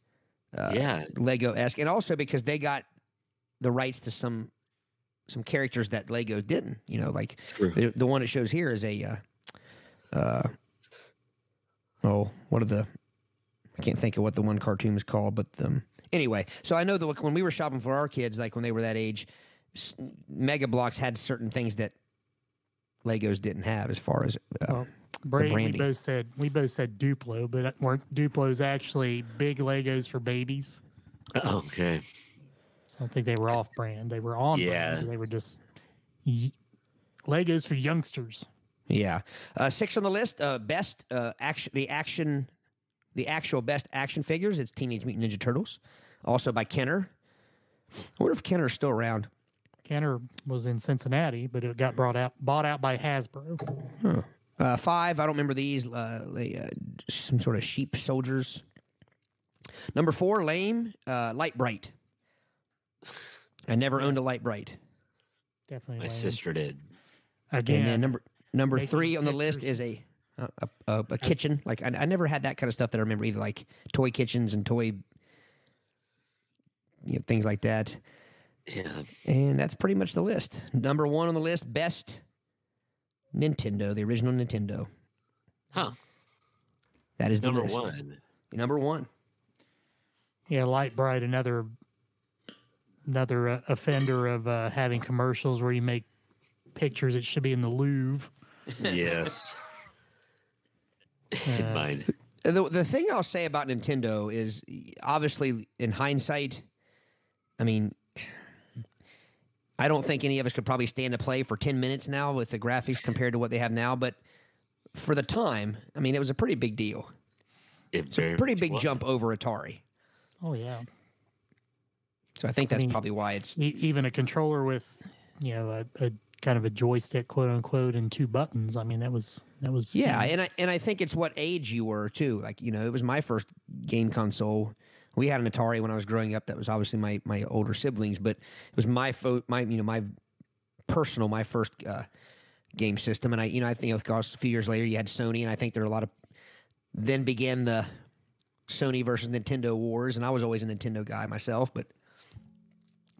uh, yeah. Lego esque, and also because they got the rights to some some characters that Lego didn't. You know, like the, the one it shows here is a uh, uh oh, what are the I can't think of what the one cartoon is called, but um, anyway. So I know that when we were shopping for our kids, like when they were that age, Mega Bloks had certain things that Legos didn't have, as far as uh, Well, Brady, we both said we both said Duplo, but weren't Duplos actually big Legos for babies? Okay. So I think they were off brand. They were on Yeah. brand. They were just y- Legos for youngsters. Yeah, uh, six on the list. Uh, best uh, action, the action, the actual best action figures. It's Teenage Mutant Ninja Turtles, also by Kenner. I wonder if Kenner's still around. Kenner was in Cincinnati, but it got brought out bought out by Hasbro. Uh, five. I don't remember these. Uh, they, uh, some sort of sheep soldiers. Number four, lame. Uh, Lite-Brite. I never owned a Lite-Brite. Definitely. My lame. sister did. And Again, then number number three on the list is a a, a, a, a kitchen. Like I, I never had that kind of stuff that I remember either, like toy kitchens and toy, you know, things like that. Yeah. And that's pretty much the list. Number one on the list, best Nintendo, the original Nintendo. Huh. That is the Number list. one. Number one. yeah, Lite-Brite, another another uh, offender of uh, having commercials where you make pictures that should be in the Louvre. Yes. Uh, Mine. The, the thing I'll say about Nintendo is obviously in hindsight, I mean, I don't think any of us could probably stand to play for 10 minutes now with the graphics compared to what they have now, but for the time, I mean, it was a pretty big deal. It It's a pretty big was. jump over Atari. Oh yeah, So I think that's mean, probably why it's even a controller with you know a, a kind of a joystick, quote unquote, and two buttons. I mean, that was that was Yeah, and I and I think it's what age you were too. Like you know, it was my first game console. We had an Atari when I was growing up. That was obviously my my older siblings, but it was my fo- my you know my personal my first uh, game system. And I you know I think of course a few years later you had Sony, and I think there are a lot of then began the Sony versus Nintendo wars, and I was always a Nintendo guy myself, but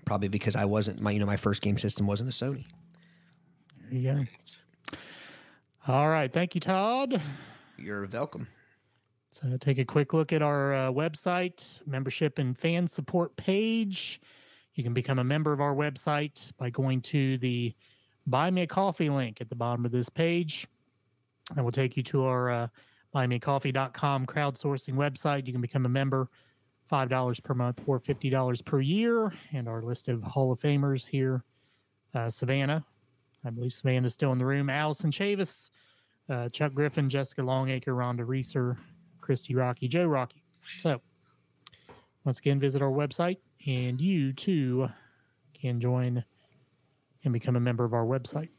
probably because I wasn't my you know my first game system wasn't a Sony. There you go. All right, thank you, Todd. You're welcome. So take a quick look at our uh, website, membership and fan support page. You can become a member of our website by going to the Buy Me a Coffee link at the bottom of this page. And we'll take you to our uh, buymeacoffee.com crowdsourcing website. You can become a member, $5 per month or $50 per year. And our list of Hall of Famers here uh, Savannah, I believe Savannah's still in the room, Allison Chavis, uh, Chuck Griffin, Jessica Longacre, Rhonda Reeser, Christy Rocky, Joe Rocky. So, once again, visit our website, and you too can join and become a member of our website.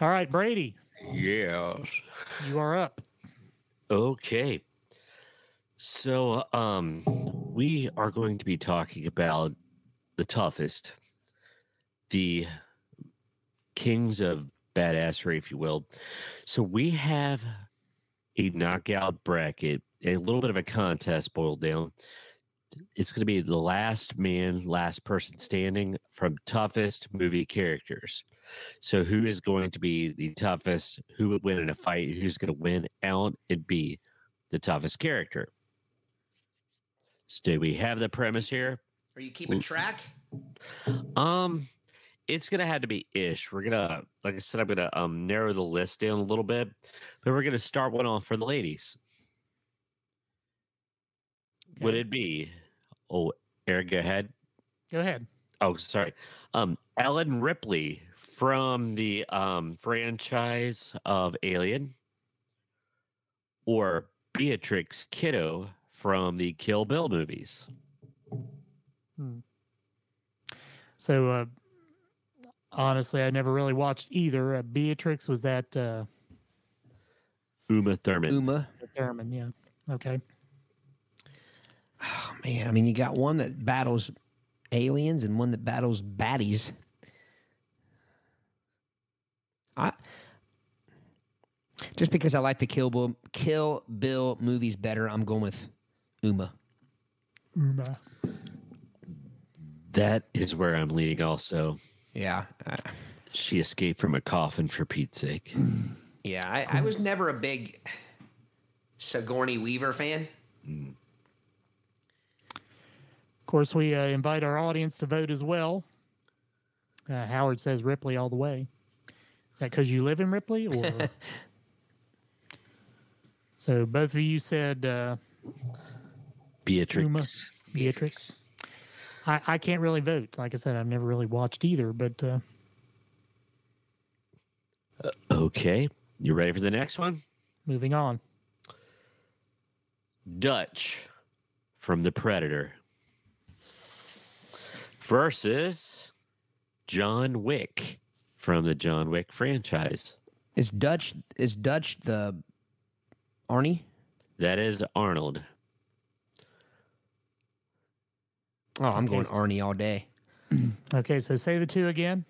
All right, Brady, Yes. you are up. Okay. So, um, we are going to be talking about the toughest, the kings of badassery, if you will. So, we have a knockout bracket, a little bit of a contest boiled down. It's going to be the last man, last person standing from toughest movie characters. So, who is going to be the toughest? Who would win in a fight? Who's going to win out and be the toughest character? So, do we have the premise here? Are you keeping track? Um, it's gonna have to be ish. We're gonna, like I said, I'm gonna um narrow the list down a little bit, but we're gonna start one off for the ladies. Would it be? Oh, Eric, go ahead. Go ahead. Oh, sorry. Um, Ellen Ripley from the um franchise of Alien, or Beatrix Kiddo from the Kill Bill movies. Hmm. So, uh, honestly, I never really watched either. Uh, Beatrix was that uh, Uma Thurman. Uma. Thurman, yeah. Okay. Oh, man, I mean, you got one that battles aliens and one that battles baddies. I just because I like the Kill Bill, Kill Bill movies better, I'm going with Uma. Uma. That is where I'm leading. Also, Yeah, I, she escaped from a coffin for Pete's sake. yeah. I, I was never a big Sigourney Weaver fan. Of course, we uh, invite our audience to vote as well. Uh, Howard says Ripley all the way. Is that because you live in Ripley, or so both of you said uh, Beatrix. Uma. Beatrix? I, I can't really vote. Like I said, I've never really watched either. But uh, Okay, you ready for the next one? moving on. Dutch from The Predator versus John Wick from the John Wick franchise. Is Dutch is Dutch the Arnie? That is Arnold. Oh, I'm Okay, going Arnie all day. Okay, so say the two again.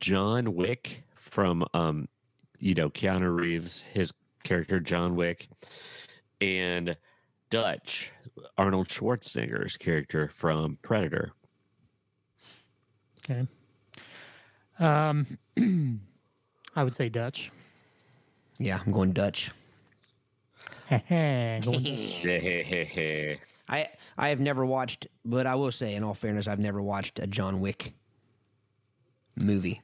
John Wick from um you know Keanu Reeves his character John Wick and Dutch Arnold Schwarzenegger's character from Predator. Okay. Um, I would say Dutch. Yeah, I'm going Dutch. Going Dutch. I I have never watched, but I will say, in all fairness, I've never watched a John Wick movie.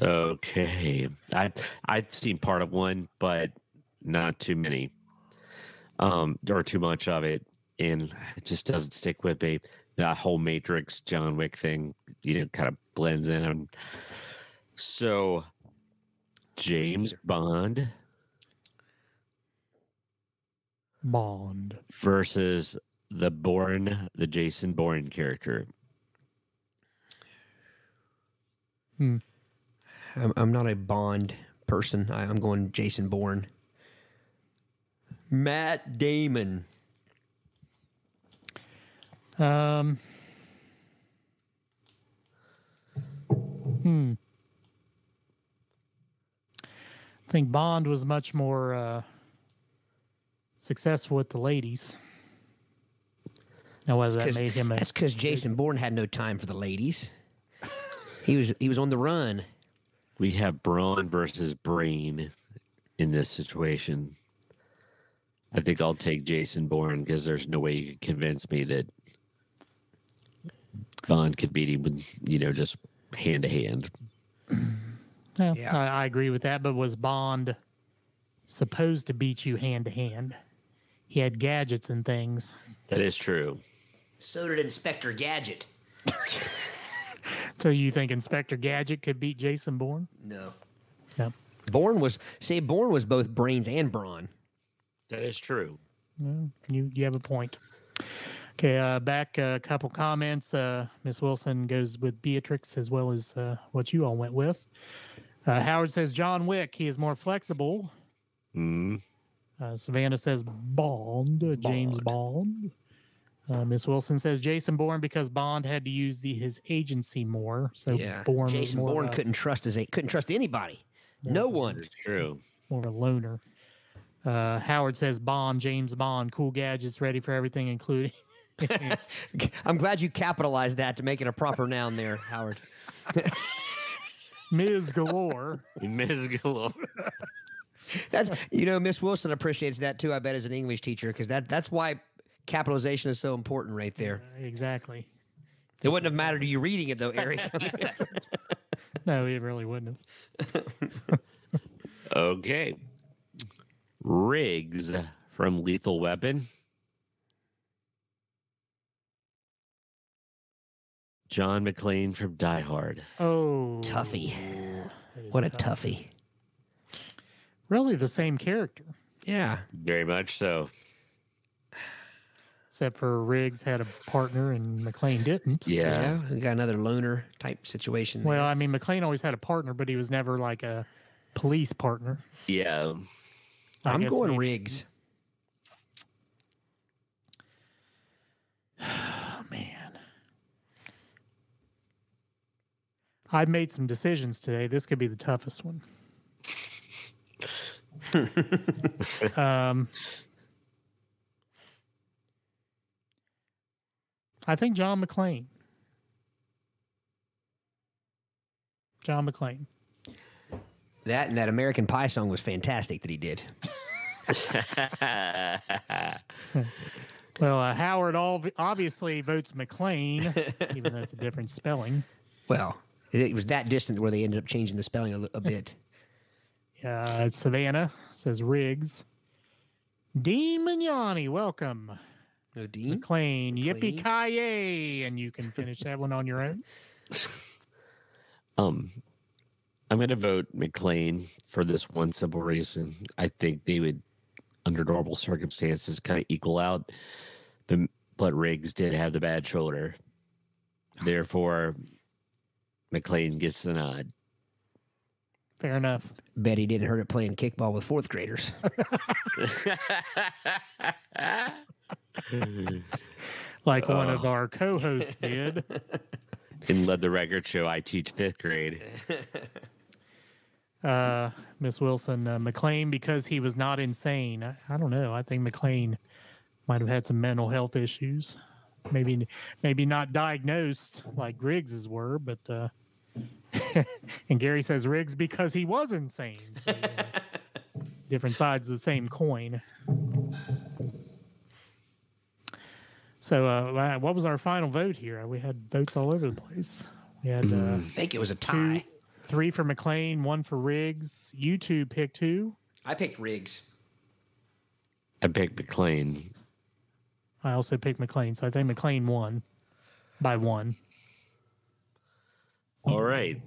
Okay. I I've seen part of one, but not too many. Um or too much of it. And it just doesn't stick with me. That whole Matrix John Wick thing, you know, kind of blends in. And so James Bond Bond. versus the Bourne, the Jason Bourne character. I'm, I'm not a Bond person. I, I'm going Jason Bourne. Matt Damon. Um. Hmm. I think Bond was much more uh, successful with the ladies. Now, whether that 'Cause- made him a That's because Jason Bourne had no time for the ladies. He was he was on the run. We have Brawn versus Brain in this situation. I think I'll take Jason Bourne because there's no way you could convince me that Bond could beat him with, you know, just hand to hand. Yeah, Yeah. I, I agree with that. But was Bond supposed to beat you hand to hand? He had gadgets and things. That is true. So did Inspector Gadget. So you think Inspector Gadget could beat Jason Bourne? No. Yeah. Bourne was say Bourne was both brains and brawn. That is true. Well, you you have a point. Okay, uh, back a couple comments. Uh, Miss Wilson goes with Beatrix as well as uh, what you all went with. Uh, Howard says John Wick. He is more flexible. Mm. Uh, Savannah says Bond, uh, James Bond. Uh, Miss Wilson says Jason Bourne because Bond had to use the his agency more. So yeah. Bourne Jason more, Bourne a, couldn't trust his couldn't trust anybody. No one. It's true. more of a loner. Uh, Howard says Bond, James Bond, cool gadgets, ready for everything, including. I'm glad you capitalized that to make it a proper noun there, Howard. Ms. Galore. Ms. Galore. That's you know, Miss Wilson appreciates that too. I bet as an English teacher because that that's why capitalization is so important right there. exactly. It wouldn't have mattered to you reading it though, Eric. No, it really wouldn't have. Okay. Riggs from Lethal Weapon. John McClane from Die Hard. Oh, Toughie. what a tough. toughie. Really, the same character, Yeah. Very much so. except for Riggs had a partner and McLean didn't. Yeah. Yeah. We got another loner type situation. there. Well, I mean, McLean always had a partner, but he was never like a police partner. Yeah. I I'm going maybe- Riggs. Oh man. I've made some decisions today. This could be the toughest one. um, I think John McClane. John McClane. That and that American Pie song was fantastic that he did. Well, uh, Howard all obviously votes McLean, even though it's a different spelling. Well, it, was that distant where they ended up changing the spelling a, a bit. Uh, Savannah says Riggs. Dean Mignani, welcome. No, Dean? McLean, yippee ki and you can finish that one on your own. Um, I'm going to vote McLean for this one simple reason. I think they would, under normal circumstances, kind of equal out. But, but Riggs did have the bad shoulder. Therefore, McLean gets the nod. Fair enough. Bet he didn't hurt it playing kickball with fourth graders. Like one of our co hosts did. and led the record show I teach fifth grade. Uh, Miss Wilson, uh, McLean, because he was not insane. I, I don't know. I think McLean might have had some mental health issues. Maybe, maybe not diagnosed like Riggs's were, but. Uh, and Gary says Riggs because he was insane. So, uh, different sides of the same coin. So, uh, what was our final vote here? We had votes all over the place. We had uh, I think it was a two, tie. three for McLean, one for Riggs. You two picked who? I picked Riggs. I picked McLean. I also picked McLean, so I think McLean won by one. All right.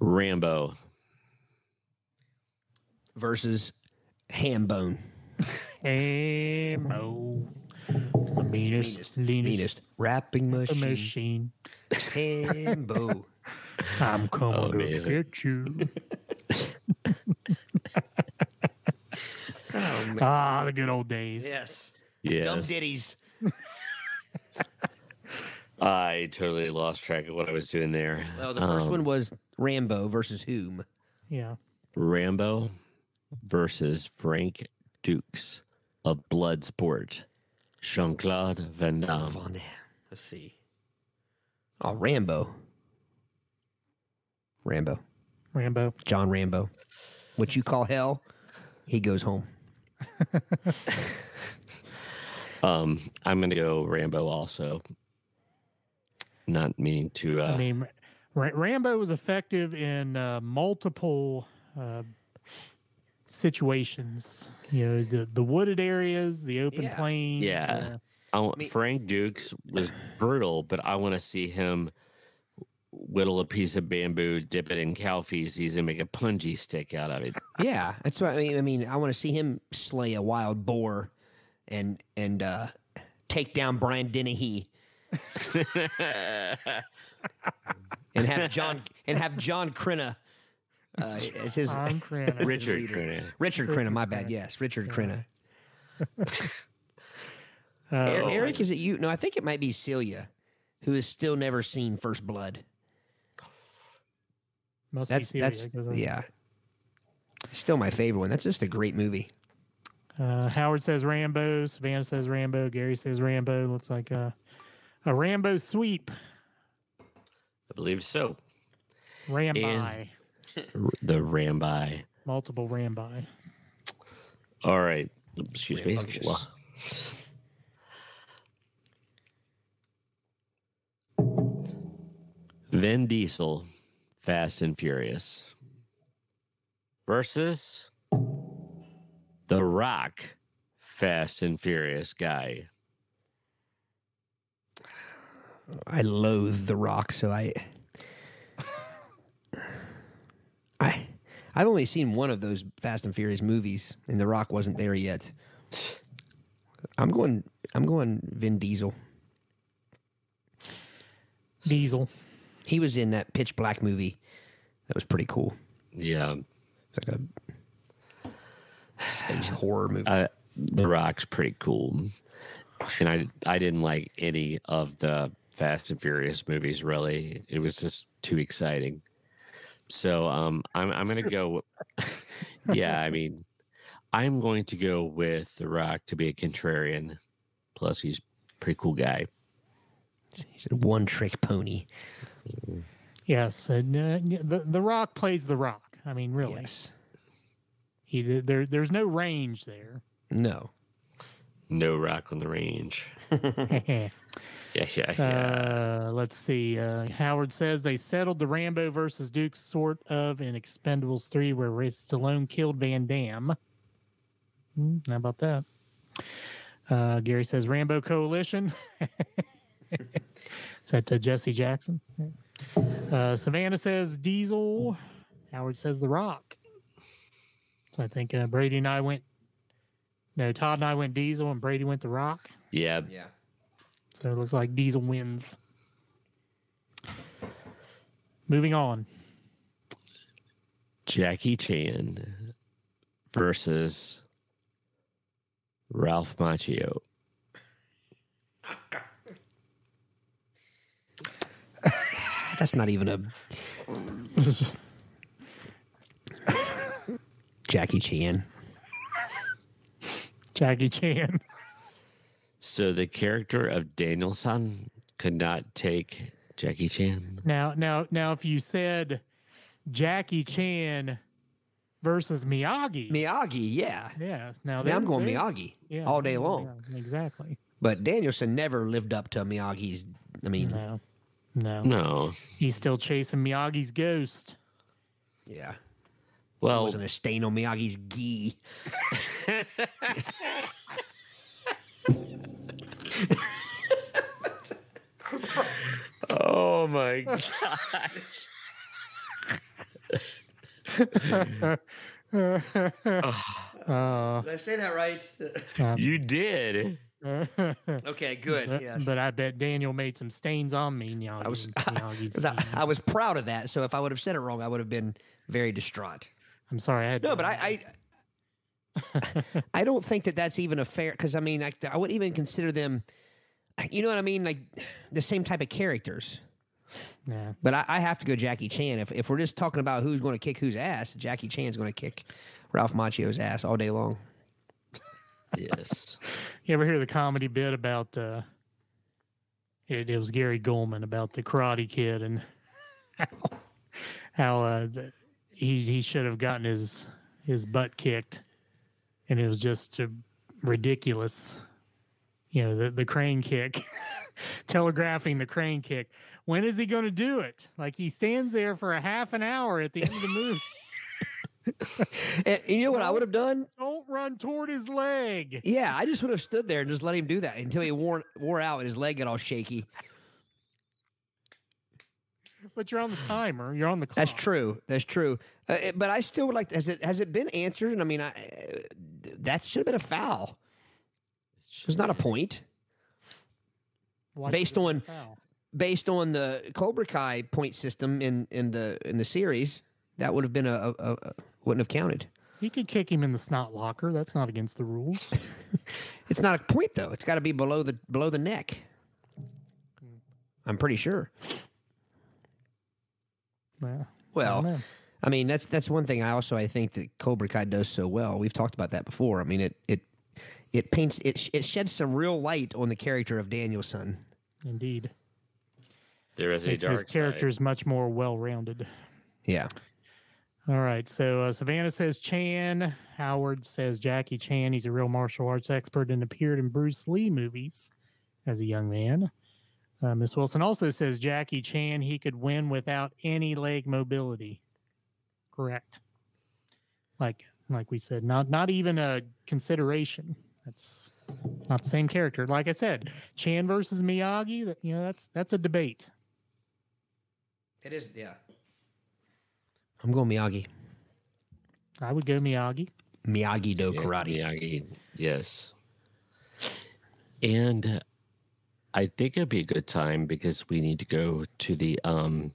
Rambo. versus Hambone. Ammo. The meanest, leanest Meanest rapping machine. machine. Hambo. I'm coming to Amazing. get you. oh, man. Ah, the good old days. Yes. Yeah. Dumb ditties. I totally lost track of what I was doing there. Well, the first Um, one was Rambo versus whom? Yeah. Rambo versus Frank Dux of Bloodsport. Jean Claude Van Damme. Von Damme. Let's see. Oh, Rambo. Rambo. Rambo. John Rambo. What you call hell, he goes home. Um, I'm gonna go Rambo also. Not meaning to. Uh, I mean, Ra- Rambo was effective in uh, multiple uh, situations. You know, the the wooded areas, the open Yeah. plains. Yeah. uh, I want, me- Frank Dux was brutal, but I want to see him whittle a piece of bamboo, dip it in cow feces, and make a punji stick out of it. Yeah, that's what I mean. I mean, I want to see him slay a wild boar, and and uh, take down Brian Dennehy, and have John and have John Crenna uh, as his John Crenna. as Richard leader. Crenna. Richard Crenna, my bad. Yes, Richard Yeah. Crenna. uh, Er- Oh. Eric, is it you? No, I think it might be Celia, who has still never seen First Blood. must That's be that's Celia, 'cause of- yeah. Still my favorite one. That's just a great movie. Uh, Howard says Rambo. Savannah says Rambo. Gary says Rambo. Looks like a, a Rambo sweep. I believe so. Rambi. the Rambi. Multiple Rambi. All right. Excuse me. Vin Diesel, Fast and Furious versus The Rock, Fast and Furious guy. I loathe The Rock, so I, I, I've only seen one of those Fast and Furious movies, and The Rock wasn't there yet. I'm going. I'm going. Vin Diesel. Diesel. He was in that Pitch Black movie. That was pretty cool. Yeah, It's like a space horror movie. uh, The Rock's pretty cool, and I I didn't like any of the Fast and Furious movies. Really, it was just too exciting. So um, I'm I'm gonna go. yeah, I mean, I'm going to go with The Rock to be a contrarian. Plus, he's a pretty cool guy. He's a one trick pony. Yes, and uh, the the Rock plays the Rock. I mean, really, Yes. he there there's no range there. No. No Rock on the range. Yeah, yeah, yeah. Uh, let's see. Uh, Howard says they settled the Rambo versus Dux sort of in Expendables 3, where Ray Stallone killed Van Damme. Hmm, how about that? Uh, Gary says Rambo Coalition. Is that uh, Jesse Jackson? Uh, Savannah says Diesel. Howard says The Rock. So I think uh, Brady and I went. No, Todd and I went Diesel, and Brady went The Rock. yeah. Yeah. So it looks like Diesel wins. Moving on. Jackie Chan versus Ralph Macchio. That's not even a Jackie Chan. Jackie Chan. So the character of Daniel-san could not take Jackie Chan. Now, now, now, if you said Jackie Chan versus Miyagi, Miyagi, yeah. yeah. Now Yeah, I'm going there- Miyagi yeah, all day long. yeah, exactly. But Daniel-san never lived up to Miyagi's. I mean, No, no, No. He's still chasing Miyagi's ghost. yeah. Well, it wasn't a stain on Miyagi's gi. oh my gosh. Uh, Did I say that right? You did. okay, good. but, yes. but I bet Daniel made some stains on me. Miyagi, I was, Miyagi's 'cause I, gi. I was proud of that. So if I would have said it wrong, I would have been very distraught. I'm sorry. I had No, but I, I, I don't think that that's even a fair. Because I mean, I, I wouldn't even consider them. You know what I mean? Like the same type of characters. yeah. But I, I have to go Jackie Chan. If if we're just talking about who's going to kick whose ass, Jackie Chan's going to kick Ralph Macchio's ass all day long. Yes. You ever hear the comedy bit about uh it, it was Gary Goldman about the Karate Kid and how, how uh the, he he should have gotten his his butt kicked, and it was just ridiculous. You know the the crane kick, telegraphing the crane kick. When is he going to do it? Like he stands there for a half an hour at the end of the movie. And you know what I would have done? Don't run toward his leg. Yeah, I just would have stood there and just let him do that until he wore wore out and his leg got all shaky. But you're on the timer. You're on the clock. That's true. That's true. Uh, but I still would like. To, has it has it been answered? And I mean, I, that should have been a foul. There's not a point Why based should it be on- based on the Cobra Kai point system in in the in the series. That would have been a, a, a, wouldn't have counted. You could kick him in the snot locker. That's not against the rules. It's not a point though. It's got to be below the below the neck. Hmm. I'm pretty sure. don't Well. I mean that's that's one thing I also I think that Cobra Kai does so well. We've talked about that before. I mean it it it paints it it sheds some real light on the character of Daniel-san. indeed, There is a makes his dark character's much more well-rounded. Yeah. All right, so uh, Savannah says Chan. Howard says Jackie Chan. He's a real martial arts expert and appeared in Bruce Lee movies as a young man. Uh, Miss Wilson also says Jackie Chan he could win without any leg mobility. Correct. Like like we said, not not even a consideration. That's not the same character. Like I said, Chan versus Miyagi. That you know that's that's a debate. It is, yeah. I'm going Miyagi. I would go Miyagi. Miyagi Do Yeah, karate. Miyagi, yes. And uh, I think it'd be a good time because we need to go to the um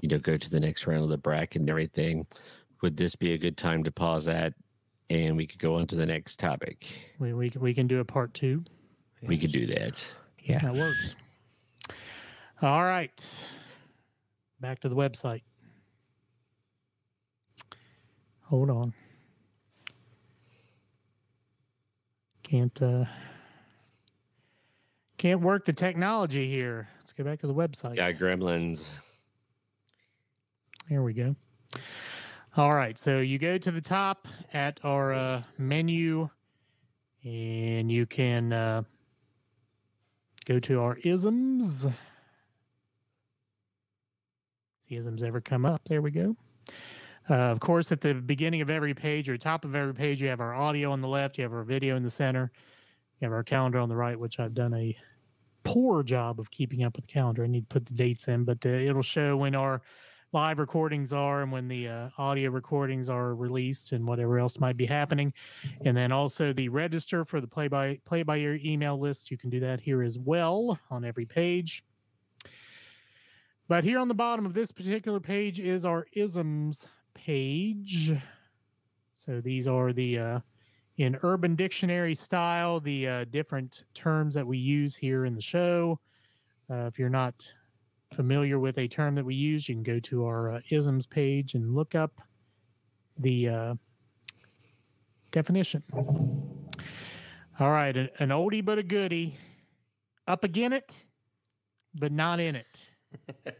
you know, go to the next round of the bracket and everything. Would this be a good time to pause that and we could go on to the next topic? We we can- we can do a part two. We could do that. Yeah. That works. All right. Back to the website. Hold on. Can't uh can't work the technology here. Let's go back to the website. Got gremlins. Here we go. All right. So you go to the top at our uh, menu and you can uh, go to our isms. The isms ever come up? There we go. Uh, of course, at the beginning of every page or top of every page, you have our audio on the left, you have our video in the center, you have our calendar on the right, which I've done a poor job of keeping up with the calendar. I need to put the dates in, but uh, it'll show when our live recordings are and when the uh, audio recordings are released and whatever else might be happening. And then also the register for the play by play by ear email list. You can do that here as well on every page. But here on the bottom of this particular page is our isms page. So these are the uh, in urban dictionary style the uh, different terms that we use here in the show. Uh, if you're not familiar with a term that we use, you can go to our uh, isms page and look up the uh, definition. All right, an, an oldie but a goodie. Up again it, but not in it.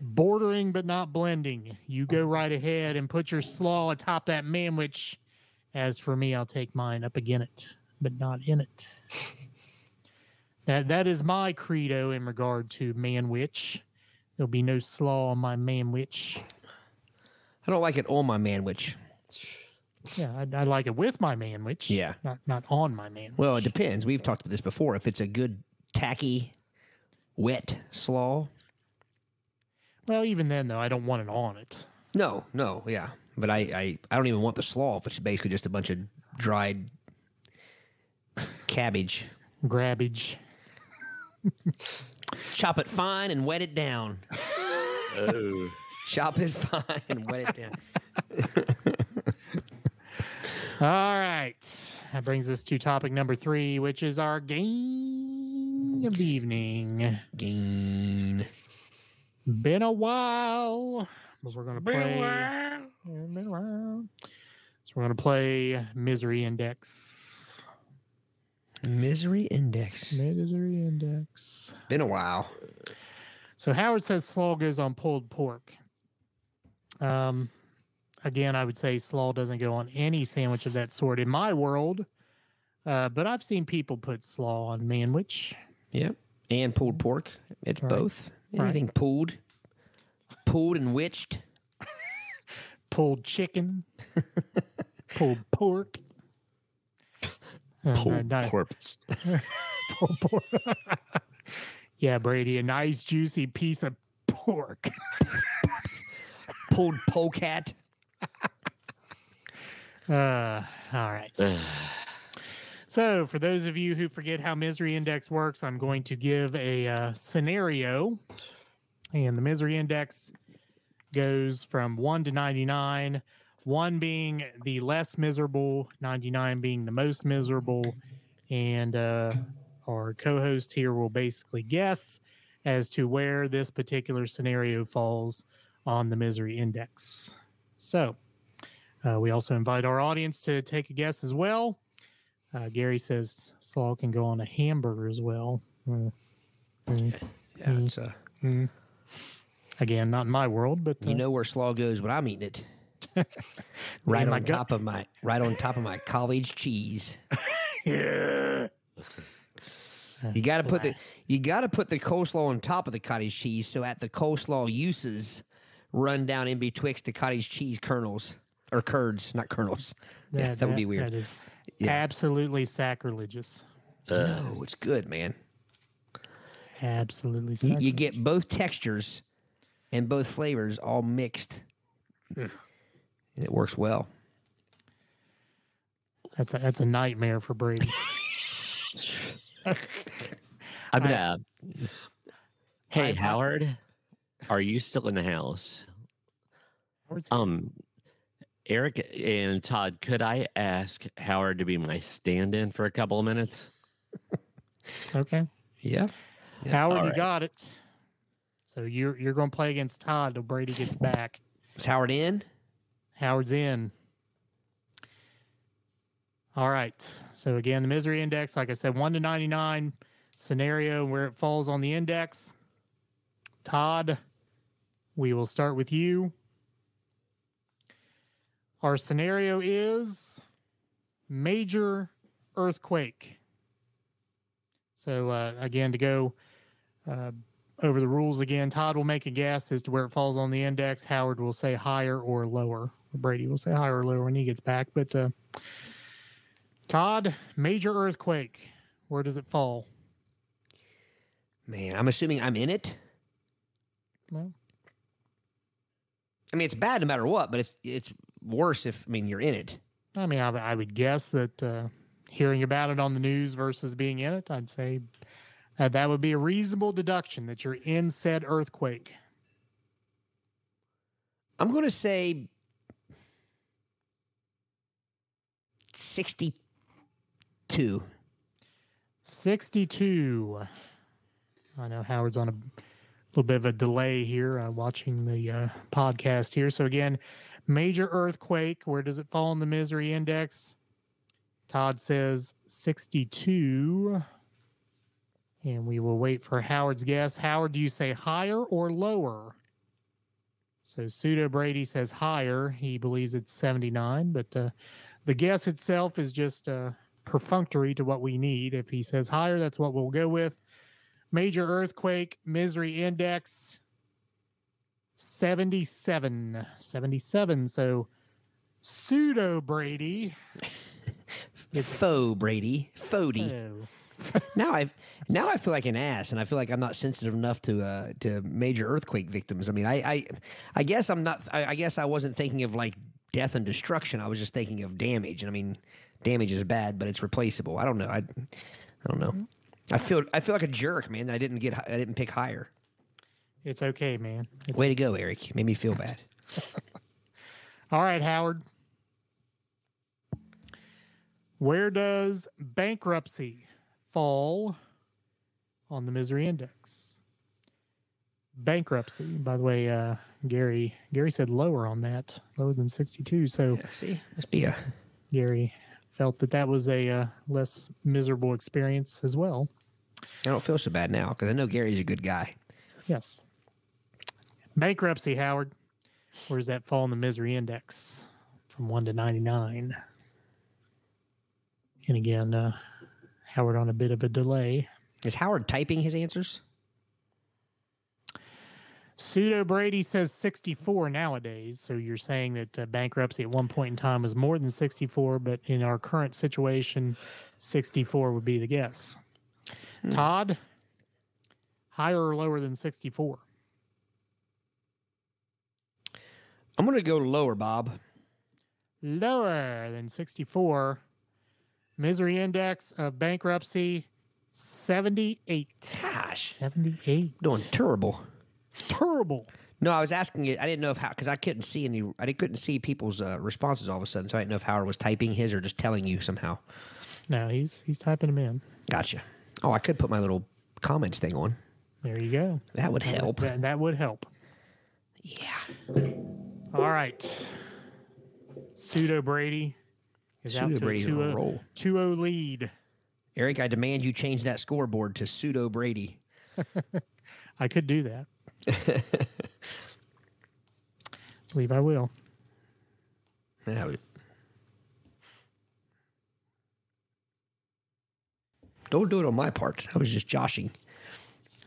Bordering but not blending. You go right ahead and put your slaw atop that manwich. As for me, I'll take mine up again it, but not in it. That that is my credo in regard to manwich. There'll be no slaw on my manwich. I don't like it on my manwich. Yeah, I, I like it with my manwich. Yeah. not not on my manwich. Well, it depends. We've talked about this before. If it's a good, tacky, wet slaw. well, even then though, I don't want it on it. No, no, yeah. But I, I, I don't even want the slaw if it's basically just a bunch of dried cabbage. Grabbage. Chop it fine and wet it down. Oh. Chop it fine and wet it down. All right, that brings us to topic number three, which is our game of the evening. Game. Been a while. Because we're gonna play. Yeah, been a while. So we're gonna play Misery Index. Misery index. Misery Index. Been a while. So Howard says slaw goes on pulled pork. Um, again, I would say slaw doesn't go on any sandwich of that sort in my world. Uh, but I've seen people put slaw on manwich. Yep. And pulled pork. It's Right. both. Right. Anything pulled. Pulled and witched. pulled chicken, pulled pork. No, Pulled no, corpse. pork. yeah, Brady, a nice juicy piece of pork. Pulled polecat. Uh, all right. So, for those of you who forget how Misery Index works, I'm going to give a uh, scenario. And the Misery Index goes from 1 to 99, 1 being the less miserable, 99 being the most miserable. And uh, our co host here will basically guess as to where this particular scenario falls on the Misery Index. So, uh, we also invite our audience to take a guess as well. Uh, Gary says slaw can go on a hamburger as well. Mm. Mm. Yeah, it's, uh, Mm. Again, not in my world, but uh, you know where slaw goes when I'm eating it. Right on my gut. top of my right on top of my college cheese. yeah. You got to put the you got to put the coleslaw on top of the cottage cheese, so at the coleslaw uses run down in betwixt the cottage cheese kernels or curds, not kernels. yeah, that, would be weird. That is Yeah. absolutely sacrilegious. no, it's good, man. Absolutely sacrilegious. you get both textures and both flavors all mixed, hmm. And it works well. That's a, that's a nightmare for Brady. I'm gonna. Hey, I- Howard, are you still in the house? Howard's- Um, Eric and Todd, could I ask Howard to be my stand-in for a couple of minutes? okay. Yeah. Howard, All you got it. So you're you're going to play against Todd till Brady gets back. Is Howard in? Howard's in. All right. So again, the misery index, like I said, one to ninety nine scenario where it falls on the index. Todd, we will start with you. Our scenario is major earthquake. So uh, again, to go uh, over the rules again, Todd will make a guess as to where it falls on the index. Howard will say higher or lower. Brady We'll say higher or lower when he gets back. But uh, Todd, major earthquake. Where does it fall? Man, I'm assuming I'm in it. Well, I mean, it's bad no matter what, but it's it's worse if I mean you're in it. I mean, I, I would guess that uh, hearing about it on the news versus being in it, I'd say uh, that would be a reasonable deduction that you're in said earthquake. I'm going to say 62. 62. I know Howard's on a little bit of a delay here uh, watching the uh, podcast here. So, again, major earthquake. Where does it fall in the misery index? Todd says 62. And we will wait for Howard's guess. Howard, do you say higher or lower? So, Pseudo Brady says higher. He believes it's 79, but uh, the guess itself is just. Uh, perfunctory to what we need. If he says higher, that's what we'll go with. Major earthquake, misery index 77. 77. So pseudo Brady. Faux Brady, Fody. Oh, Now I now I feel like an ass, and I feel like I'm not sensitive enough to uh, to major earthquake victims. I mean, I I, I guess I'm not. I, I guess I wasn't thinking of like death and destruction. I was just thinking of damage. And I mean, damage is bad, but it's replaceable. I don't know. I I don't know. I feel I feel like a jerk, man. That I didn't get I didn't pick higher. it's okay, man. It's- Way to go, Eric. Made me feel bad. All right, Howard. Where does bankruptcy fall on the misery index? Bankruptcy. By the way, uh, Gary Gary said lower on that, lower than 62. So Yeah, see, must be a Gary felt that that was a uh, less miserable experience as well. I don't feel so bad now because I know Gary's a good guy. Yes. Bankruptcy, Howard. Where does that fall in the misery index from 1 to 99? And again, uh, Howard on a bit of a delay. Is Howard typing his answers? Pseudo Brady says 64 nowadays. So you're saying that uh, bankruptcy at one point in time was more than 64, but in our current situation, 64 would be the guess. Todd, higher or lower than 64? I'm gonna go lower, Bob. Lower than 64. Misery index of bankruptcy 78. Gosh, 78. doing terrible. Terrible. No, I was asking it. I didn't know if how because I couldn't see any. I didn't- couldn't see people's uh, responses all of a sudden, so I didn't know if Howard was typing his or just telling you somehow. No, he's he's typing them in. Gotcha. Oh, I could put my little comments thing on. There you go. That would help. That, that would help. Yeah. All right. Pseudo Brady is out Pseudo to Brady's a a 2-0 2-0 lead. Eric, I demand you change that scoreboard to pseudo Brady. I could do that. believe I will. That would- Don't do it on my part. I was just joshing.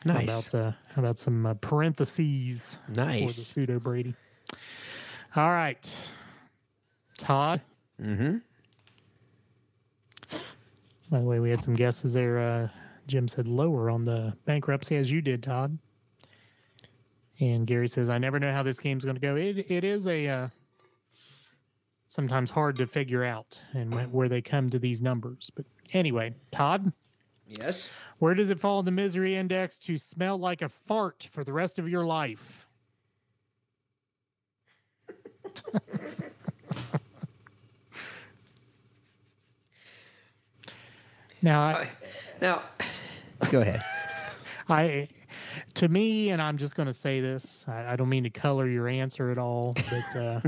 How Nice. about uh, how about some uh, parentheses for the nice. pseudo Brady? All right, Todd. Mm-hmm. By the way, we had some guesses there. Uh, Jim said lower on the bankruptcy, as you did, Todd. And Gary says, "I never know how this game's going to go. It it is a uh, sometimes hard to figure out and wh- where they come to these numbers. But anyway, Todd, Yes. where does it fall in the misery index to smell like a fart for the rest of your life? now, I, Now, go ahead. I, to me, and I'm just going to say this. I, I don't mean to color your answer at all, but uh,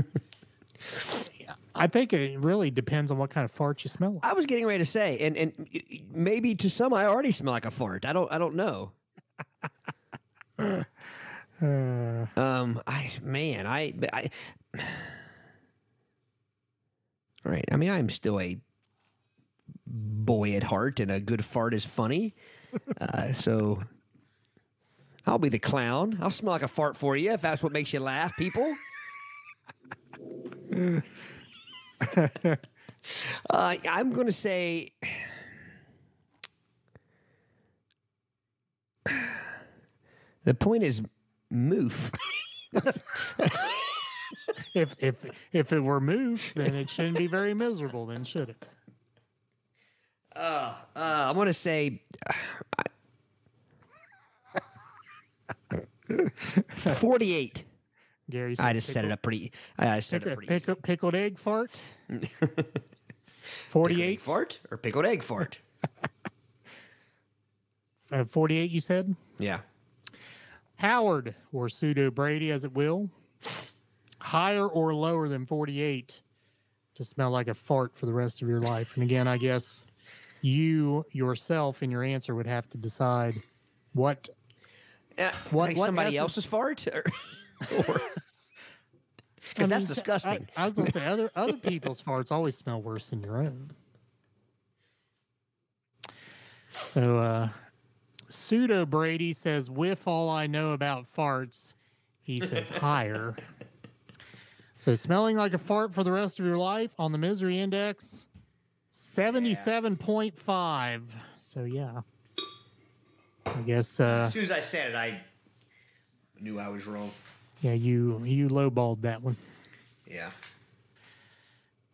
I think it really depends on what kind of fart you smell. I was getting ready to say, and and maybe to some I already smell like a fart. I don't. I don't know. Uh, Um, I man, I, I. All right. I mean, I'm still a boy at heart, and a good fart is funny. Uh, so I'll be the clown. I'll smell like a fart for you if that's what makes you laugh, people. uh, I'm going to say. The point is, moof. if if if it were moof, then it shouldn't be very miserable, then should it? Uh, uh, I'm gonna say forty-eight. Gary, I just set it up pretty. I just set it up pretty. easy. pick, pickled egg fart. Pickled egg Forty-eight. fart or pickled egg fart. Uh, Forty-eight. You said yeah. Howard or pseudo Brady, as it will, higher or lower than forty-eight to smell like a fart for the rest of your life. And again, I guess you yourself in your answer would have to decide what Uh, What- like what somebody effort- else's fart, or because I that's mean, I- disgusting. I, was going to say other other people's farts always smell worse than your own. So uh, pseudo Brady says, "With all I know about farts," he says higher. So smelling like a fart for the rest of your life on the misery index, seventy-seven point five. So yeah, I guess uh, as soon as I said it, I knew I was wrong. yeah you you lowballed that one. Yeah.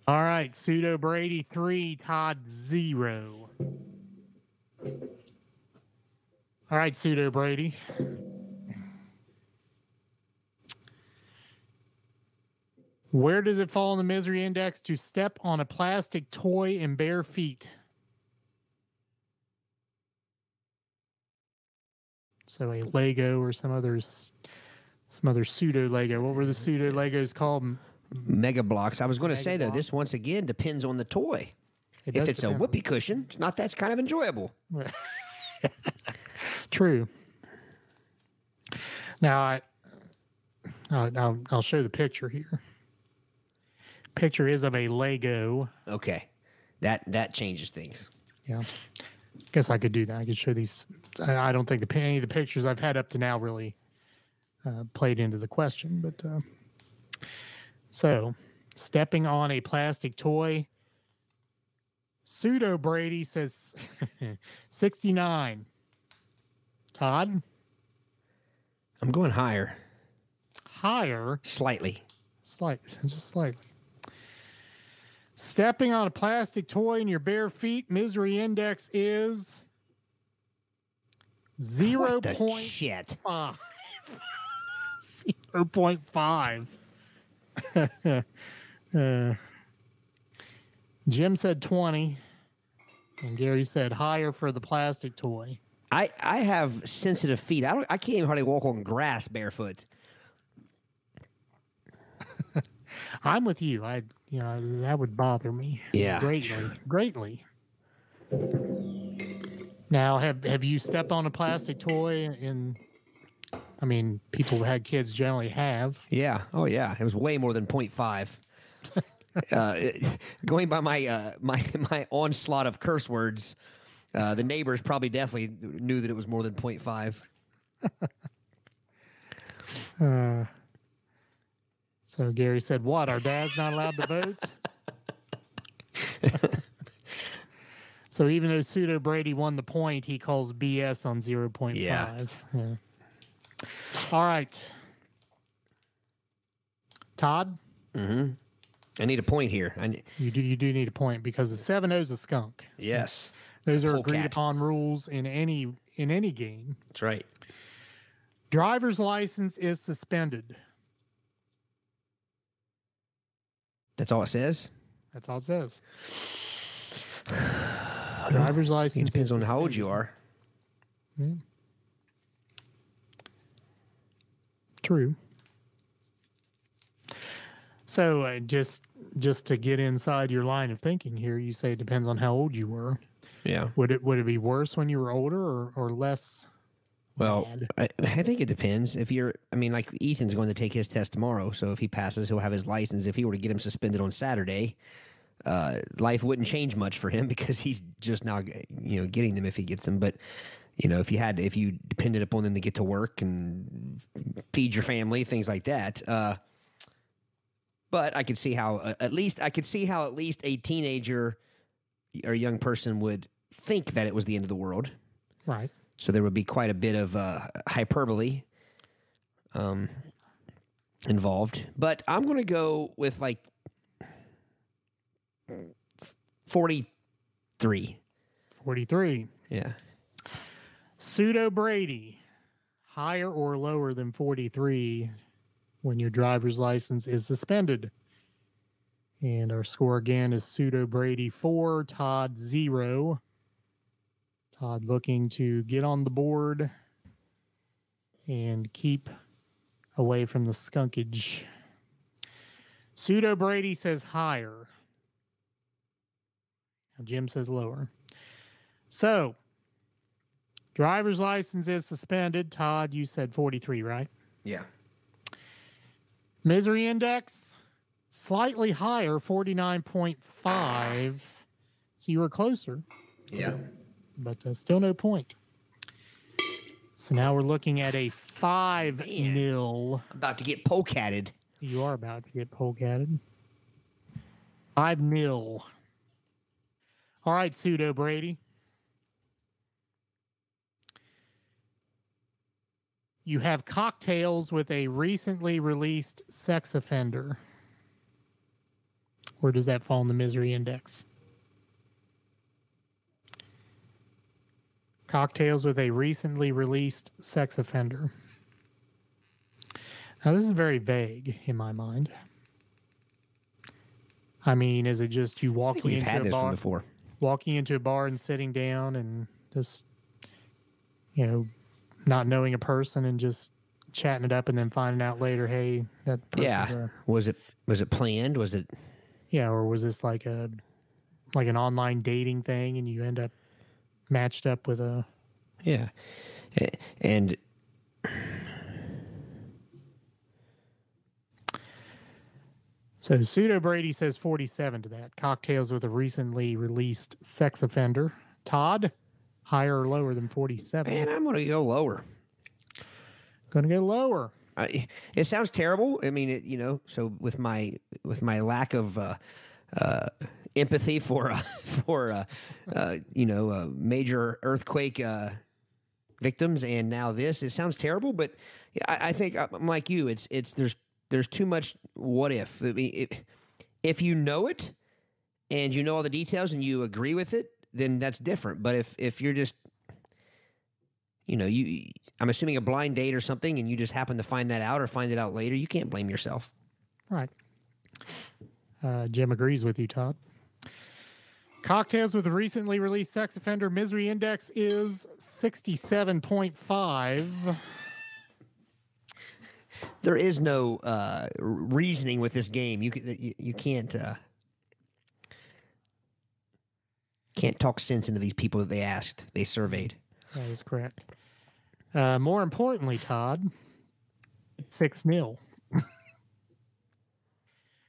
All right, pseudo Brady three, Todd zero. All right, pseudo Brady. Where does it fall in the misery index to step on a plastic toy in bare feet? So a Lego or some others, some other pseudo Lego. What were the pseudo Legos called? Mega Bloks. I was going to say though, this once again depends on the toy. It If it's a whoopee cushion, it's not. That's kind of enjoyable. True. Now I, I'll, I'll I'll show the picture here. Picture is of a Lego. Okay, that that changes things. Yeah, guess I could do that. I could show these. I, I don't think the any of the pictures I've had up to now really uh, played into the question, but uh, so stepping on a plastic toy. Pseudo Brady says sixty nine. Todd I'm going higher, higher. slightly. Slightly, just slightly. Stepping on a plastic toy in your bare feet, misery index is zero point shit. five. zero point five. Uh, Jim said twenty, and Gary said higher for the plastic toy. I I have sensitive feet. I don't. I can't even hardly walk on grass barefoot. I'm with you. I, you know, that would bother me. Yeah. Greatly. Greatly. Now, have have you stepped on a plastic toy? In, I mean, people who had kids generally have. Yeah. Oh yeah. It was way more than 0.5. uh, going by my uh, my my onslaught of curse words, Uh, the neighbors probably definitely knew that it was more than 0.5. So Gary said, "What? Our dad's not allowed to vote." so even though pseudo Brady won the point, he calls BS on zero point five. Yeah. Yeah. All right, Todd, Mm-hmm. I need a point here. I ne- you do you do need a point because the seven O's a skunk. yes, Those are Polecat. agreed upon rules in any in any game. that's right. Driver's license is suspended. That's all it says. That's all it says. Driver's license. It depends on how old you are. True. So uh, just just to get inside your line of thinking here, you say it depends on how old you were. Yeah. Would it would it be worse when you were older or, or less? Well. I, I think it depends. If you're, I mean, like Ethan's going to take his test tomorrow, so if he passes, he'll have his license. If he were to get him suspended on Saturday, uh, life wouldn't change much for him because he's just now, you know, getting them if he gets them. But you know, if you had, if you depended upon them to get to work and feed your family, things like that. Uh, but I could see how, uh, at least, I could see how at least a teenager or young person would think that it was the end of the world. Right. So there would be quite a bit of uh, hyperbole um, involved. But I'm going to go with like 43. Forty three. Yeah. Pseudo Brady, higher or lower than forty three when your driver's license is suspended. And our score again is pseudo Brady four, Todd zero. Todd looking to get on the board and keep away from the skunkage. Pseudo Brady says higher. Now Jim says lower. So, driver's license is suspended. Todd, you said 43, right? Yeah. Misery index slightly higher, 49.5. So you were closer, Yeah. But uh, still no point. So now we're looking at a 5 Man. nil. About to get polecatted. You are about to get polecatted. 5 nil. All right, pseudo Brady. You have cocktails with a recently released sex offender. Where does that fall in the misery index? Cocktails with a recently released sex offender. Now, this is very vague in my mind. I mean, is it just you walking into had a bar, before. walking into a bar and sitting down and just, you know, not knowing a person and just chatting it up and then finding out later, hey, that Yeah. a- Was it was it planned? Was it yeah, or was this like a like an online dating thing and you end up matched up with a Yeah. And So pseudo Brady says 47 to that. Cocktails with a recently released sex offender. Todd, higher or lower than 47? man, I'm going to go lower. Gonna go lower. I, it sounds terrible. I mean, it, you know, so with my with my lack of uh, uh, empathy for uh, for uh, uh, you know uh, major earthquake uh, victims, and now this, it sounds terrible. But I, I think uh, I'm like you. It's it's there's there's too much what if. I mean, it, if you know it and you know all the details and you agree with it, then that's different. But if if you're just you know, you I'm assuming a blind date or something and you just happen to find that out or find it out later, you can't blame yourself. Right. Jim agrees with you, Todd. Cocktails with a recently released sex offender misery index is 67.5. There is no uh, reasoning with this game. You you, you can't uh, can't talk sense into these people that they asked, they surveyed. That is correct. Uh, more importantly, Todd, 6 0.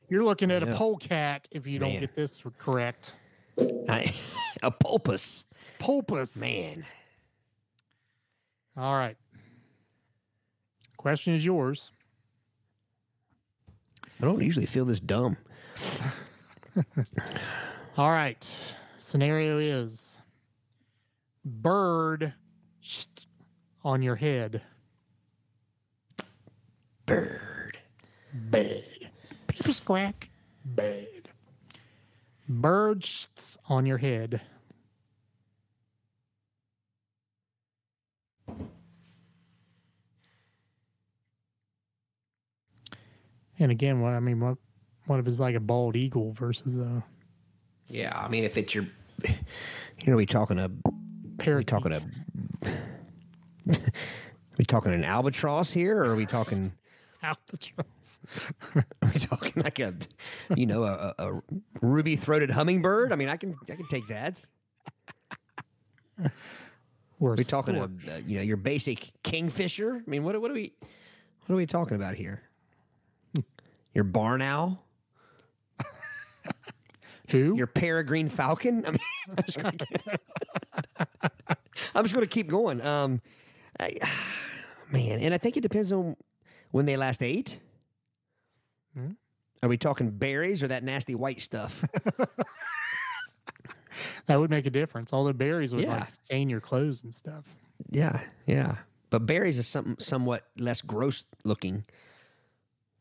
You're looking at a polecat if you don't Man. get this correct. I, a pulpus. pulpus. Man. All right. Question is yours. I don't usually feel this dumb. All right. Scenario is bird on your head. Bird. Bird. Peter squawk. Bird. Bird on your head. And again, what I mean, what what if it's like a bald eagle versus a Yeah, I mean, if it's your, you know, we talking a, parakeet? talking a, we talking an albatross here, or are we talking, albatross. are we talking like a, you know, a, a, ruby throated hummingbird? I mean, I can, I can take that. Or we talking a, uh, you know, your basic kingfisher. I mean, what, what are we, what are we talking about here? Your barn owl, who? your peregrine falcon. I mean, I'm just just gonna keep going. Um, I, man, and I think it depends on when they last ate. Hmm? Are we talking berries or that nasty white stuff? that would make a difference. All the berries would Yeah. like stain your clothes and stuff. yeah, yeah. But berries is something somewhat less gross looking.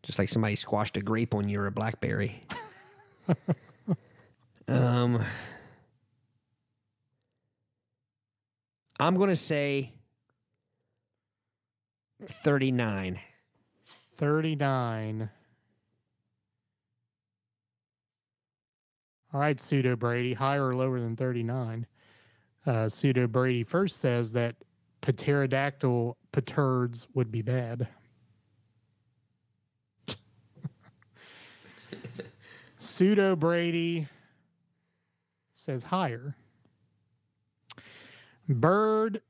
Just like somebody squashed a grape on you or a blackberry. um, I'm going to say 39. 39. All right, Pseudo Brady, higher or lower than 39? Uh, Pseudo Brady first says that pterodactyl paturds would be bad. Pseudo Brady says higher. Bird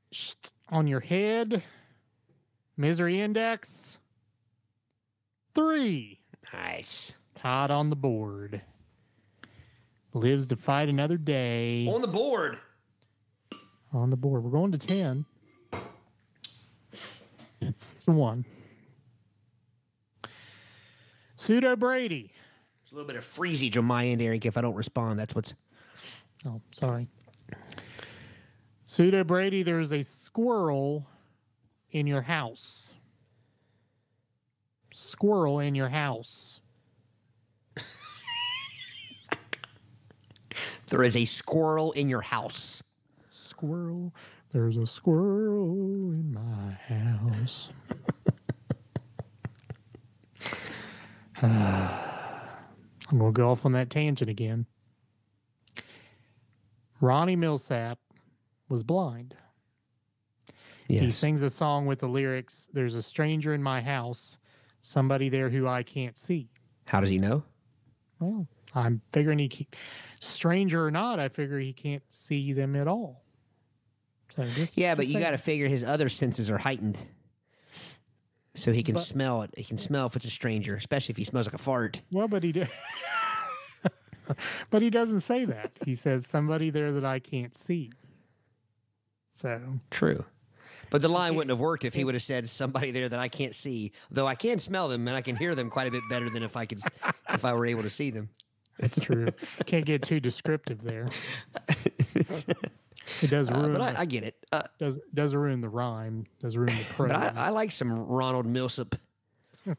on your head. Misery index three. Nice. Todd on the board. Lives to fight another day. On the board. On the board. We're going to 10. It's the one. Pseudo Brady. There's a little bit of freezage on my end, Eric. If I don't respond, that's what's. Oh, sorry. Pseudo Brady, there's a squirrel in your house. Squirrel in your house. There is a squirrel in your house. Squirrel, there's a squirrel in my house. I'm going to go off on that tangent again. Ronnie Milsap was blind. He sings a song with the lyrics There's a stranger in my house, somebody there who I can't see. How does he know? Well, I'm figuring he, stranger or not, I figure he can't see them at all. So just, Yeah, but just you got to figure his other senses are heightened, so he can But- smell it. He can smell if it's a stranger, especially if he smells like a fart. Well, but he did. but he doesn't say that. He says somebody there that I can't see. So True. But the line wouldn't have worked if he would have said somebody there that I can't see, though I can smell them and I can hear them quite a bit better than if I could, if I were able to see them. that's true. Can't get too descriptive there. It does Uh, ruin. but the, I, I get it. Uh, does does ruin the rhyme. Does ruin the prose. but I, I like some Ronald Milsap. well,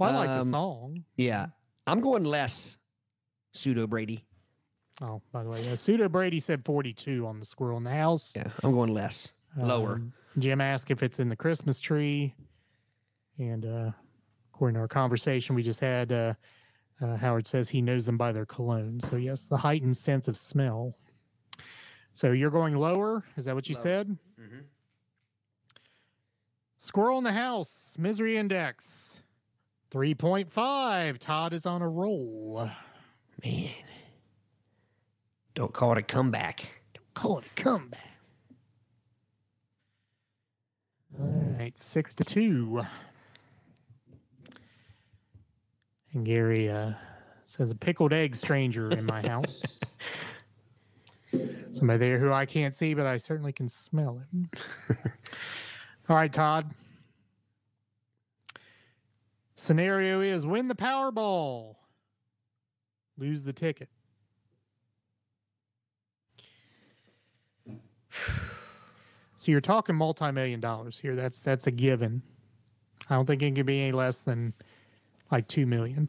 I like the um, song. Yeah, I'm going less. Pseudo Brady. Oh, by the way, uh, Pseudo Brady said 42 on the squirrel in the house. Yeah, I'm going less. Lower. Jim asked if it's in the Christmas tree, and uh, according to our conversation we just had, uh, uh, Howard says he knows them by their cologne. So yes, the heightened sense of smell. So you're going lower? Is that what you Lower. said? Mhm. Squirrel in the house. Misery index. 3.5. Todd is on a roll. Man, don't call it a comeback. Don't call it a comeback. Right, six to two. And Gary uh, says a pickled egg stranger in my house. Somebody there who I can't see, but I certainly can smell him. All right, Todd. Scenario is win the Powerball, lose the ticket. So you're talking multi-million dollars here. That's that's a given. I don't think it can be any less than like two million.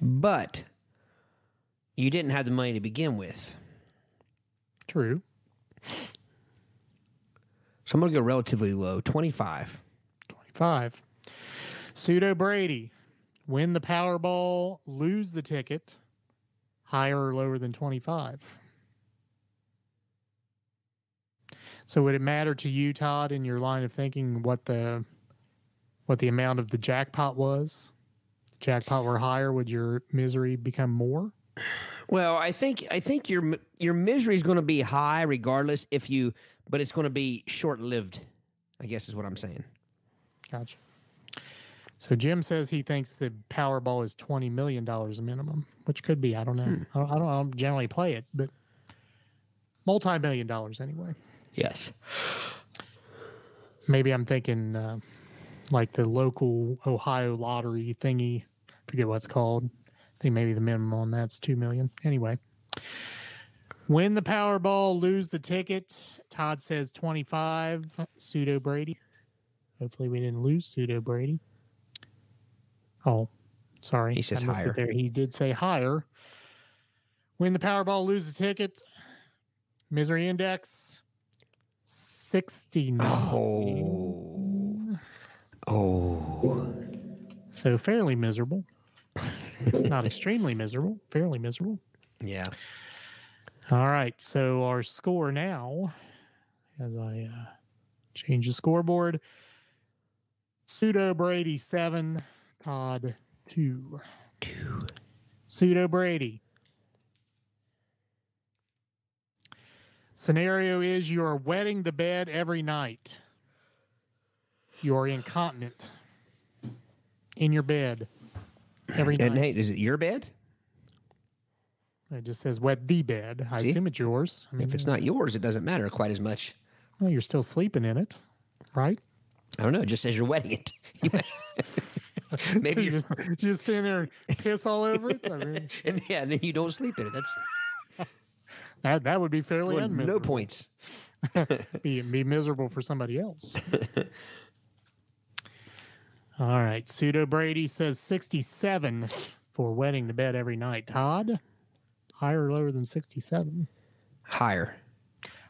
But you didn't have the money to begin with. True. So I'm going to go relatively low 25. 25. Pseudo Brady, win the Powerball, lose the ticket, higher or lower than 25. So would it matter to you, Todd, in your line of thinking what the what the amount of the jackpot was? If jackpot were higher, would your misery become more? Well, I think I think your your misery is going to be high regardless if you but it's going to be short-lived. I guess is what I'm saying. Gotcha. So Jim says he thinks the Powerball is twenty million dollars a minimum, which could be. I don't know. I, don't, I don't. I don't generally play it, but multi-million dollars anyway. Yes. Maybe I'm thinking uh, like the local Ohio lottery thingy. Forget what it's called. I think maybe the minimum on that's two million. Anyway, win the Powerball, lose the ticket. Todd says twenty-five. Pseudo Brady. Hopefully, we didn't lose Pseudo Brady. Oh, sorry. He says I missed it higher. There, he did say higher. Win the Powerball, lose the ticket. Misery index. 69. Oh. Oh. So fairly miserable. Not extremely miserable, fairly miserable. Yeah. All right. So our score now, as I uh, change the scoreboard, Pseudo Brady seven, Todd two. Two. Pseudo Brady. Scenario is you are wetting the bed every night. You are incontinent in your bed every night. Is it your bed? It just says wet the bed. I See? assume it's yours. I mean, If it's not yours, it doesn't matter quite as much. well, you're still sleeping in it, right? I don't know. It just says you're wetting it. Maybe you you're, just, you just stand there and piss all over it. I mean, and yeah, and then you don't sleep in it. That's that that would be fairly well, unmiserable. no points. Be, be miserable for somebody else. all right. Pseudo Brady says 67 for wetting the bed every night. Todd, higher or lower than 67? Higher.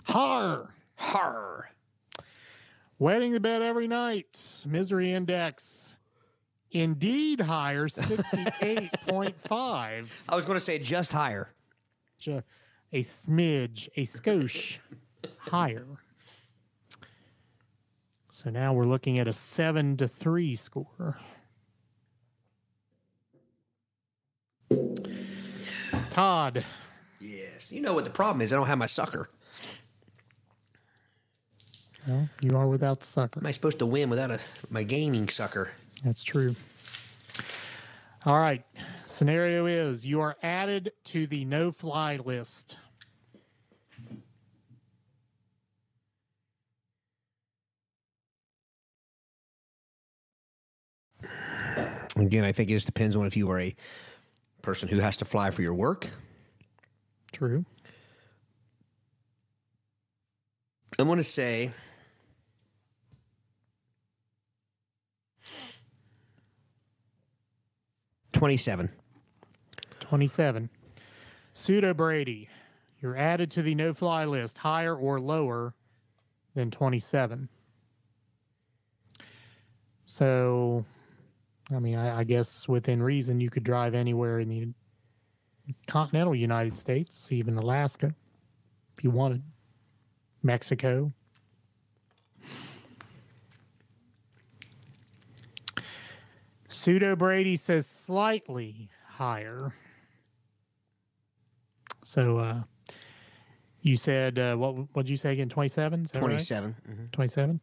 Har. Har. Wetting the bed every night. Misery index. Indeed higher, 68.5. I was going to say just higher. Ju- A smidge, a skosh higher. So now we're looking at a seven to three score. Todd, Yes. You know what the problem is? I don't have my sucker. well, you are without the sucker. Am I supposed to win without a my gaming sucker? That's true. All right. Scenario is you are added to the no fly list. Again, I think it just depends on if you are a person who has to fly for your work. True. I'm going to say twenty-seven. 27. Pseudo Brady, you're added to the no fly list, higher or lower than 27. So, I mean, I, I guess within reason, you could drive anywhere in the continental United States, even Alaska, if you wanted, Mexico. Pseudo Brady says slightly higher. So uh you said uh what what'd you say again? Twenty seven? Twenty-seven. Mhm. 27.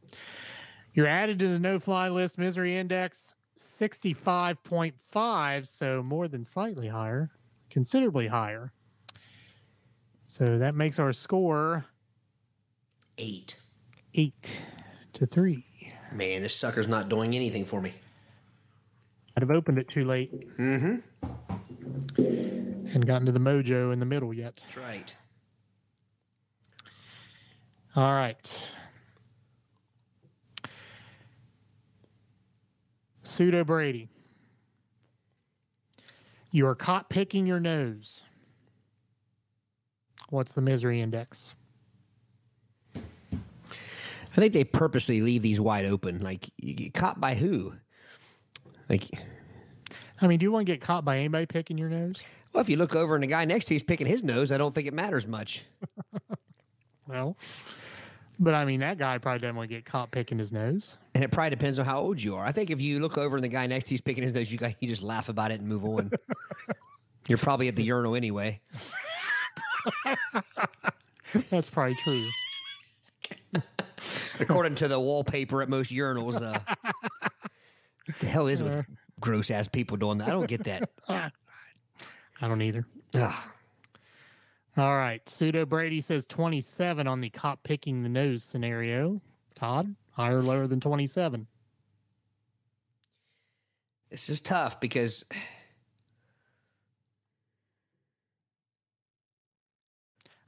You're added to the no fly list misery index 65.5, so more than slightly higher, considerably higher. So that makes our score Eight. eight to three. Man, this sucker's not doing anything for me. I'd have opened it too late. Mm-hmm. Hadn't gotten to the mojo in the middle yet. That's right. All right. Pseudo Brady. You are caught picking your nose. What's the misery index? I think they purposely leave these wide open. Like, you get caught by who? Like, I mean, do you want to get caught by anybody picking your nose? Well, if you look over and the guy next to you's picking his nose, I don't think it matters much. Well, but I mean, that guy probably doesn't want to get caught picking his nose. And it probably depends on how old you are. I think if you look over and the guy next to you's picking his nose, you got, you just laugh about it and move on. You're probably at the urinal anyway. That's probably true. According to the wallpaper at most urinals, uh, what the hell is it with gross ass people doing that? I don't get that. I don't either. Ugh. All right. Pseudo Brady says 27 on the cop picking the nose scenario. Todd, higher or lower than 27? This is tough because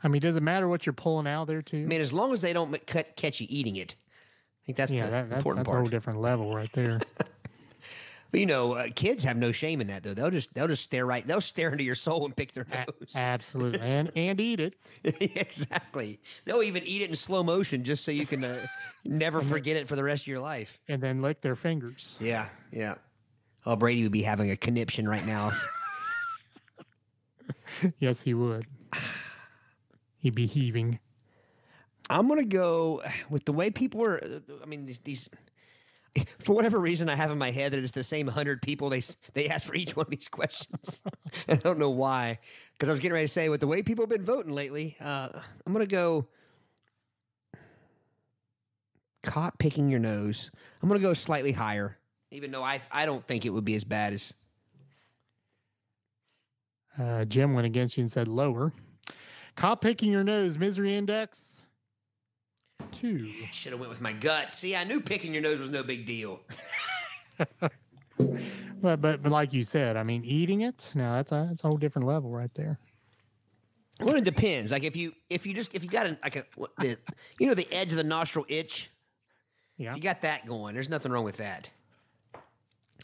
I mean, does it matter what you're pulling out there, too? I mean, as long as they don't cut, catch you eating it, I think that's yeah, the that, that's, important that's a whole different level right there. But you know, uh, kids have no shame in that though. They'll just they'll just stare right. They'll stare into your soul and pick their A- nose. absolutely. And, and eat it. exactly. They'll even eat it in slow motion just so you can uh, never forget it for the rest of your life. and then lick their fingers. Yeah, yeah. Oh, Brady would be having a conniption right now. yes, he would. He'd be heaving. I'm gonna go with the way people are. I mean, these, these for whatever reason, I have in my head that it's the same hundred people they they ask for each one of these questions. I don't know why, because I was getting ready to say with the way people have been voting lately. Uh, I'm gonna go caught picking your nose. I'm gonna go slightly higher, even though I I don't think it would be as bad as Uh, Jim went against you and said lower. Cop picking your nose, misery index two. should have went with my gut. See, I knew picking your nose was no big deal. But, but but like you said, I mean, eating it now that's a that's a whole different level right there. Well, it depends. Like if you if you just if you got an like a what the, you know the edge of the nostril itch. Yeah. If you got that going, there's nothing wrong with that.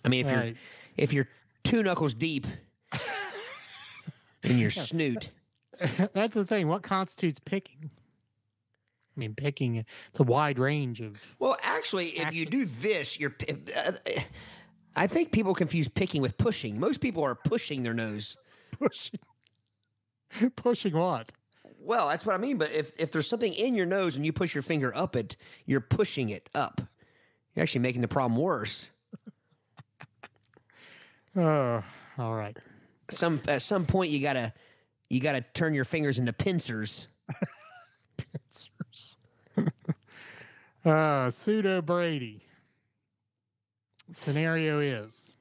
I mean, if you're if you're two knuckles deep in your snoot, that's the thing. What constitutes picking? I mean, picking. It's a wide range of. well, actually, if you do this, you're. Uh, I think people confuse picking with pushing. Most people are pushing their nose. pushing. pushing what? Well, that's what I mean. But if if there's something in your nose and you push your finger up it, you're pushing it up. You're actually making the problem worse. Oh, all right. some at some point you gotta you gotta turn your fingers into pincers. Uh, pseudo Brady. Scenario is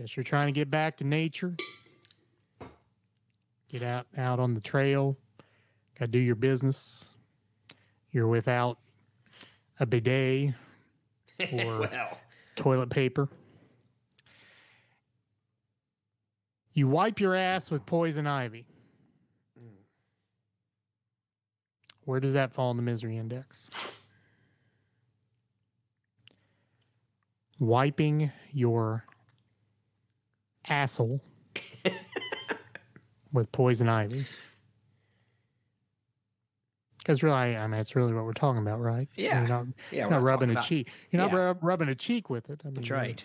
guess you're trying to get back to nature. Get out out on the trail. Got to do your business. You're without a bidet or toilet paper. You wipe your ass with poison ivy. Where does that fall in the misery index? Wiping your asshole with poison ivy. Because really, I mean, that's really what we're talking about, right? Yeah. You're not, yeah, you're not not rubbing a cheek. You're not Yeah. rub, rubbing a cheek with it. I mean, That's right.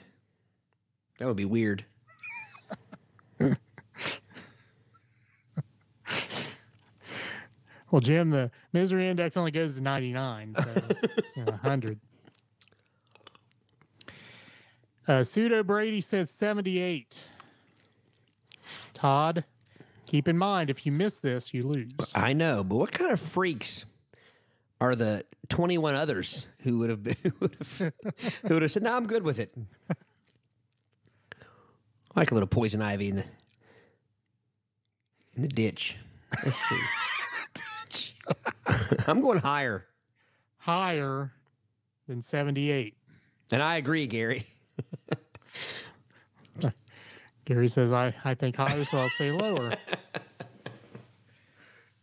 That would be weird. Well, Jim, the misery index only goes to 99, so you know, 100. Uh, Pseudo Brady says 78. Todd, keep in mind if you miss this, you lose. I know, but what kind of freaks are the twenty-one others who would have been, who would have, who would have said, "No, I'm good with it." I like a little poison ivy in the in the ditch. Let's see. I'm going higher, Higher than 78. and I agree, Gary. Gary says, I, I think higher, so I'll say lower.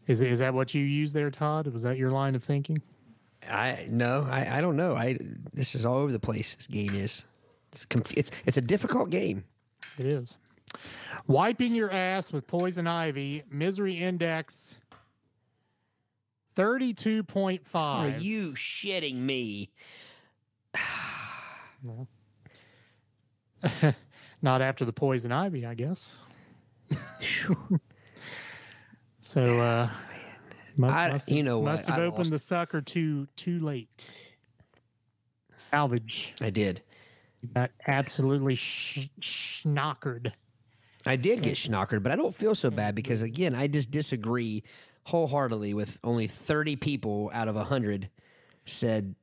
Is, is that what you use there, Todd? Was that your line of thinking? I no, I, I don't know. I this is all over the place. This game is. It's it's it's a difficult game. It is. Wiping your ass with poison ivy, misery index 32.5. Are you shitting me? Not after the poison ivy, I guess. so, uh, must, I- must you know what? must have I opened the sucker too too late. Salvage. I did. You got absolutely sh- schnockered. I did get schnockered, but I don't feel so bad because again, I just disagree wholeheartedly with only 30 people out of 100 said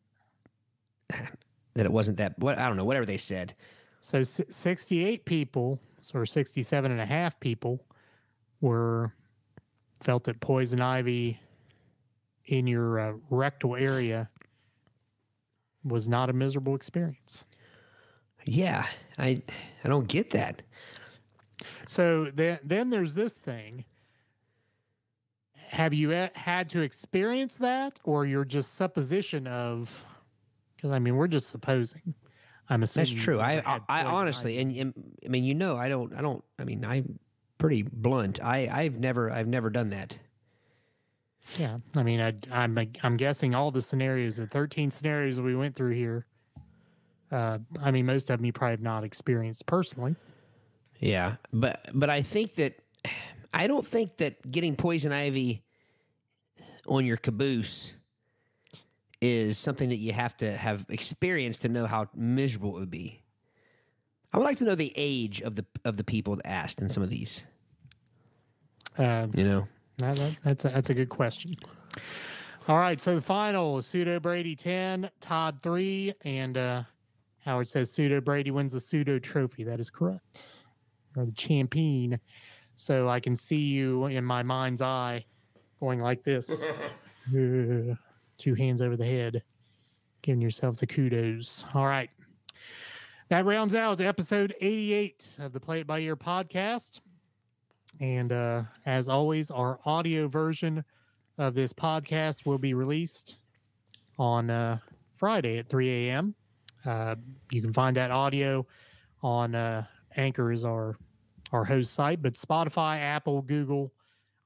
that it wasn't that what I don't know, whatever they said. So 68 people, or 67 and a half people, were felt that poison ivy in your uh, rectal area was not a miserable experience. Yeah, I I don't get that. So then, then there's this thing. Have you e- had to experience that, or you're just supposition of? Because I mean, we're just supposing. I'm assuming. That's true. I I, I honestly and, and I mean, you know, I don't I don't I mean, I'm pretty blunt. I I've never I've never done that. Yeah, I mean, I, I'm I'm guessing all the scenarios, the 13 scenarios we went through here. Uh, I mean, most of them you probably have not experienced personally. Yeah, but but I think that I don't think that getting poison ivy on your caboose is something that you have to have experienced to know how miserable it would be. I would like to know the age of the of the people that asked in some of these. Uh, You know, that, that, that's a, that's a good question. All right, so the final pseudo Brady 10, Todd 3, and uh, Howard says pseudo Brady wins the pseudo trophy. That is correct. Or the champion. So I can see you in my mind's eye going like this. Uh, two hands over the head, giving yourself the kudos. All right. That rounds out episode 88 of the Play It By Ear podcast. And uh, as always, our audio version of this podcast will be released on uh, Friday at 3 a.m. Uh, you can find that audio on uh, Anchor is our our host site, but Spotify, Apple, Google,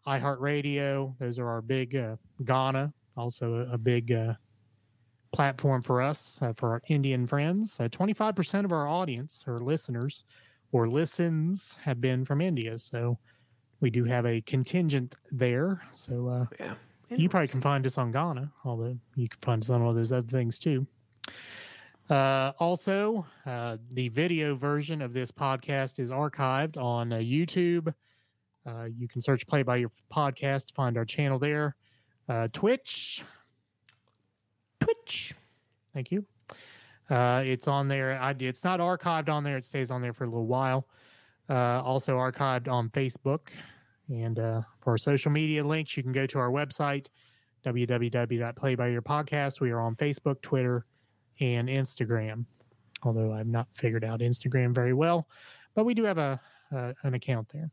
iHeartRadio, those are our big uh, Gaana, also a, a big uh, platform for us uh, for our Indian friends. Uh, 25% of our audience or listeners or listens have been from India, so we do have a contingent there. So uh, Yeah. you probably can find us on Gaana, although you can find us on all those other things too. Uh, also, uh, the video version of this podcast is archived on uh, YouTube. Uh, you can search Play by Ear Podcast to find our channel there. Uh, Twitch, Twitch. Thank you. Uh, it's on there. I, it's not archived on there. It stays on there for a little while. Uh, also archived on Facebook. And uh, for social media links, you can go to our website, www.playbyearpodcast. We are on Facebook, Twitter, and Instagram. Although I've not figured out Instagram very well, but we do have a uh, an account there.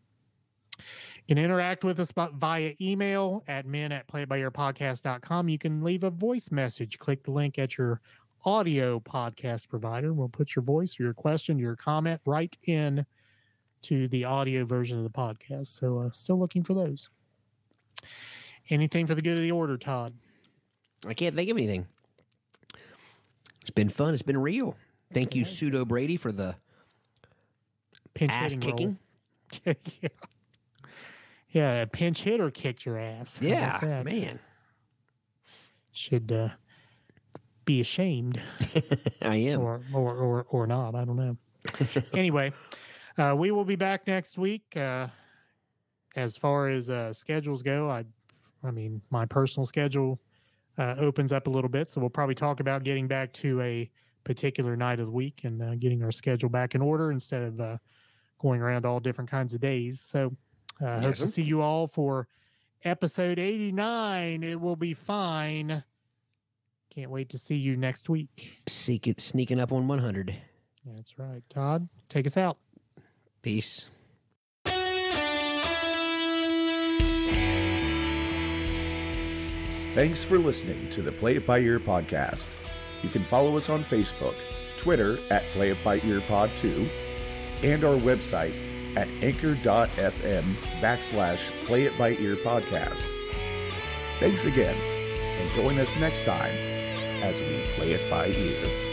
You can interact with us via email admin at playbyearpodcast.com. You can leave a voice message. Click the link at your audio podcast provider. We'll put your voice your question, your comment right in to the audio version of the podcast. So, uh, still looking for those. Anything for the good of the order, Todd? I can't think of anything. It's been fun. It's been real. Thank you, Pseudo Brady, for the Pinch ass hitting roll. kicking. yeah. yeah, a pinch hitter kicked your ass. How Yeah, that? man. Should uh, be ashamed. I am. or or or or not. I don't know. anyway, uh, we will be back next week. Uh, as far as uh, schedules go, I, I mean, my personal schedule uh, opens up a little bit, so we'll probably talk about getting back to a particular night of the week and uh, getting our schedule back in order instead of uh, going around all different kinds of days. So, uh, hope Yes, to see you all for episode 89. It will be fine. Can't wait to see you next week. Seek it, sneaking up on 100. That's right. Todd, take us out. Peace. Thanks for listening to the Play It By Ear podcast. You can follow us on Facebook, Twitter at Play It By Ear Pod 2, and our website at anchor.fm backslash Play It By Ear podcast. Thanks again, and join us next time as we play it by ear.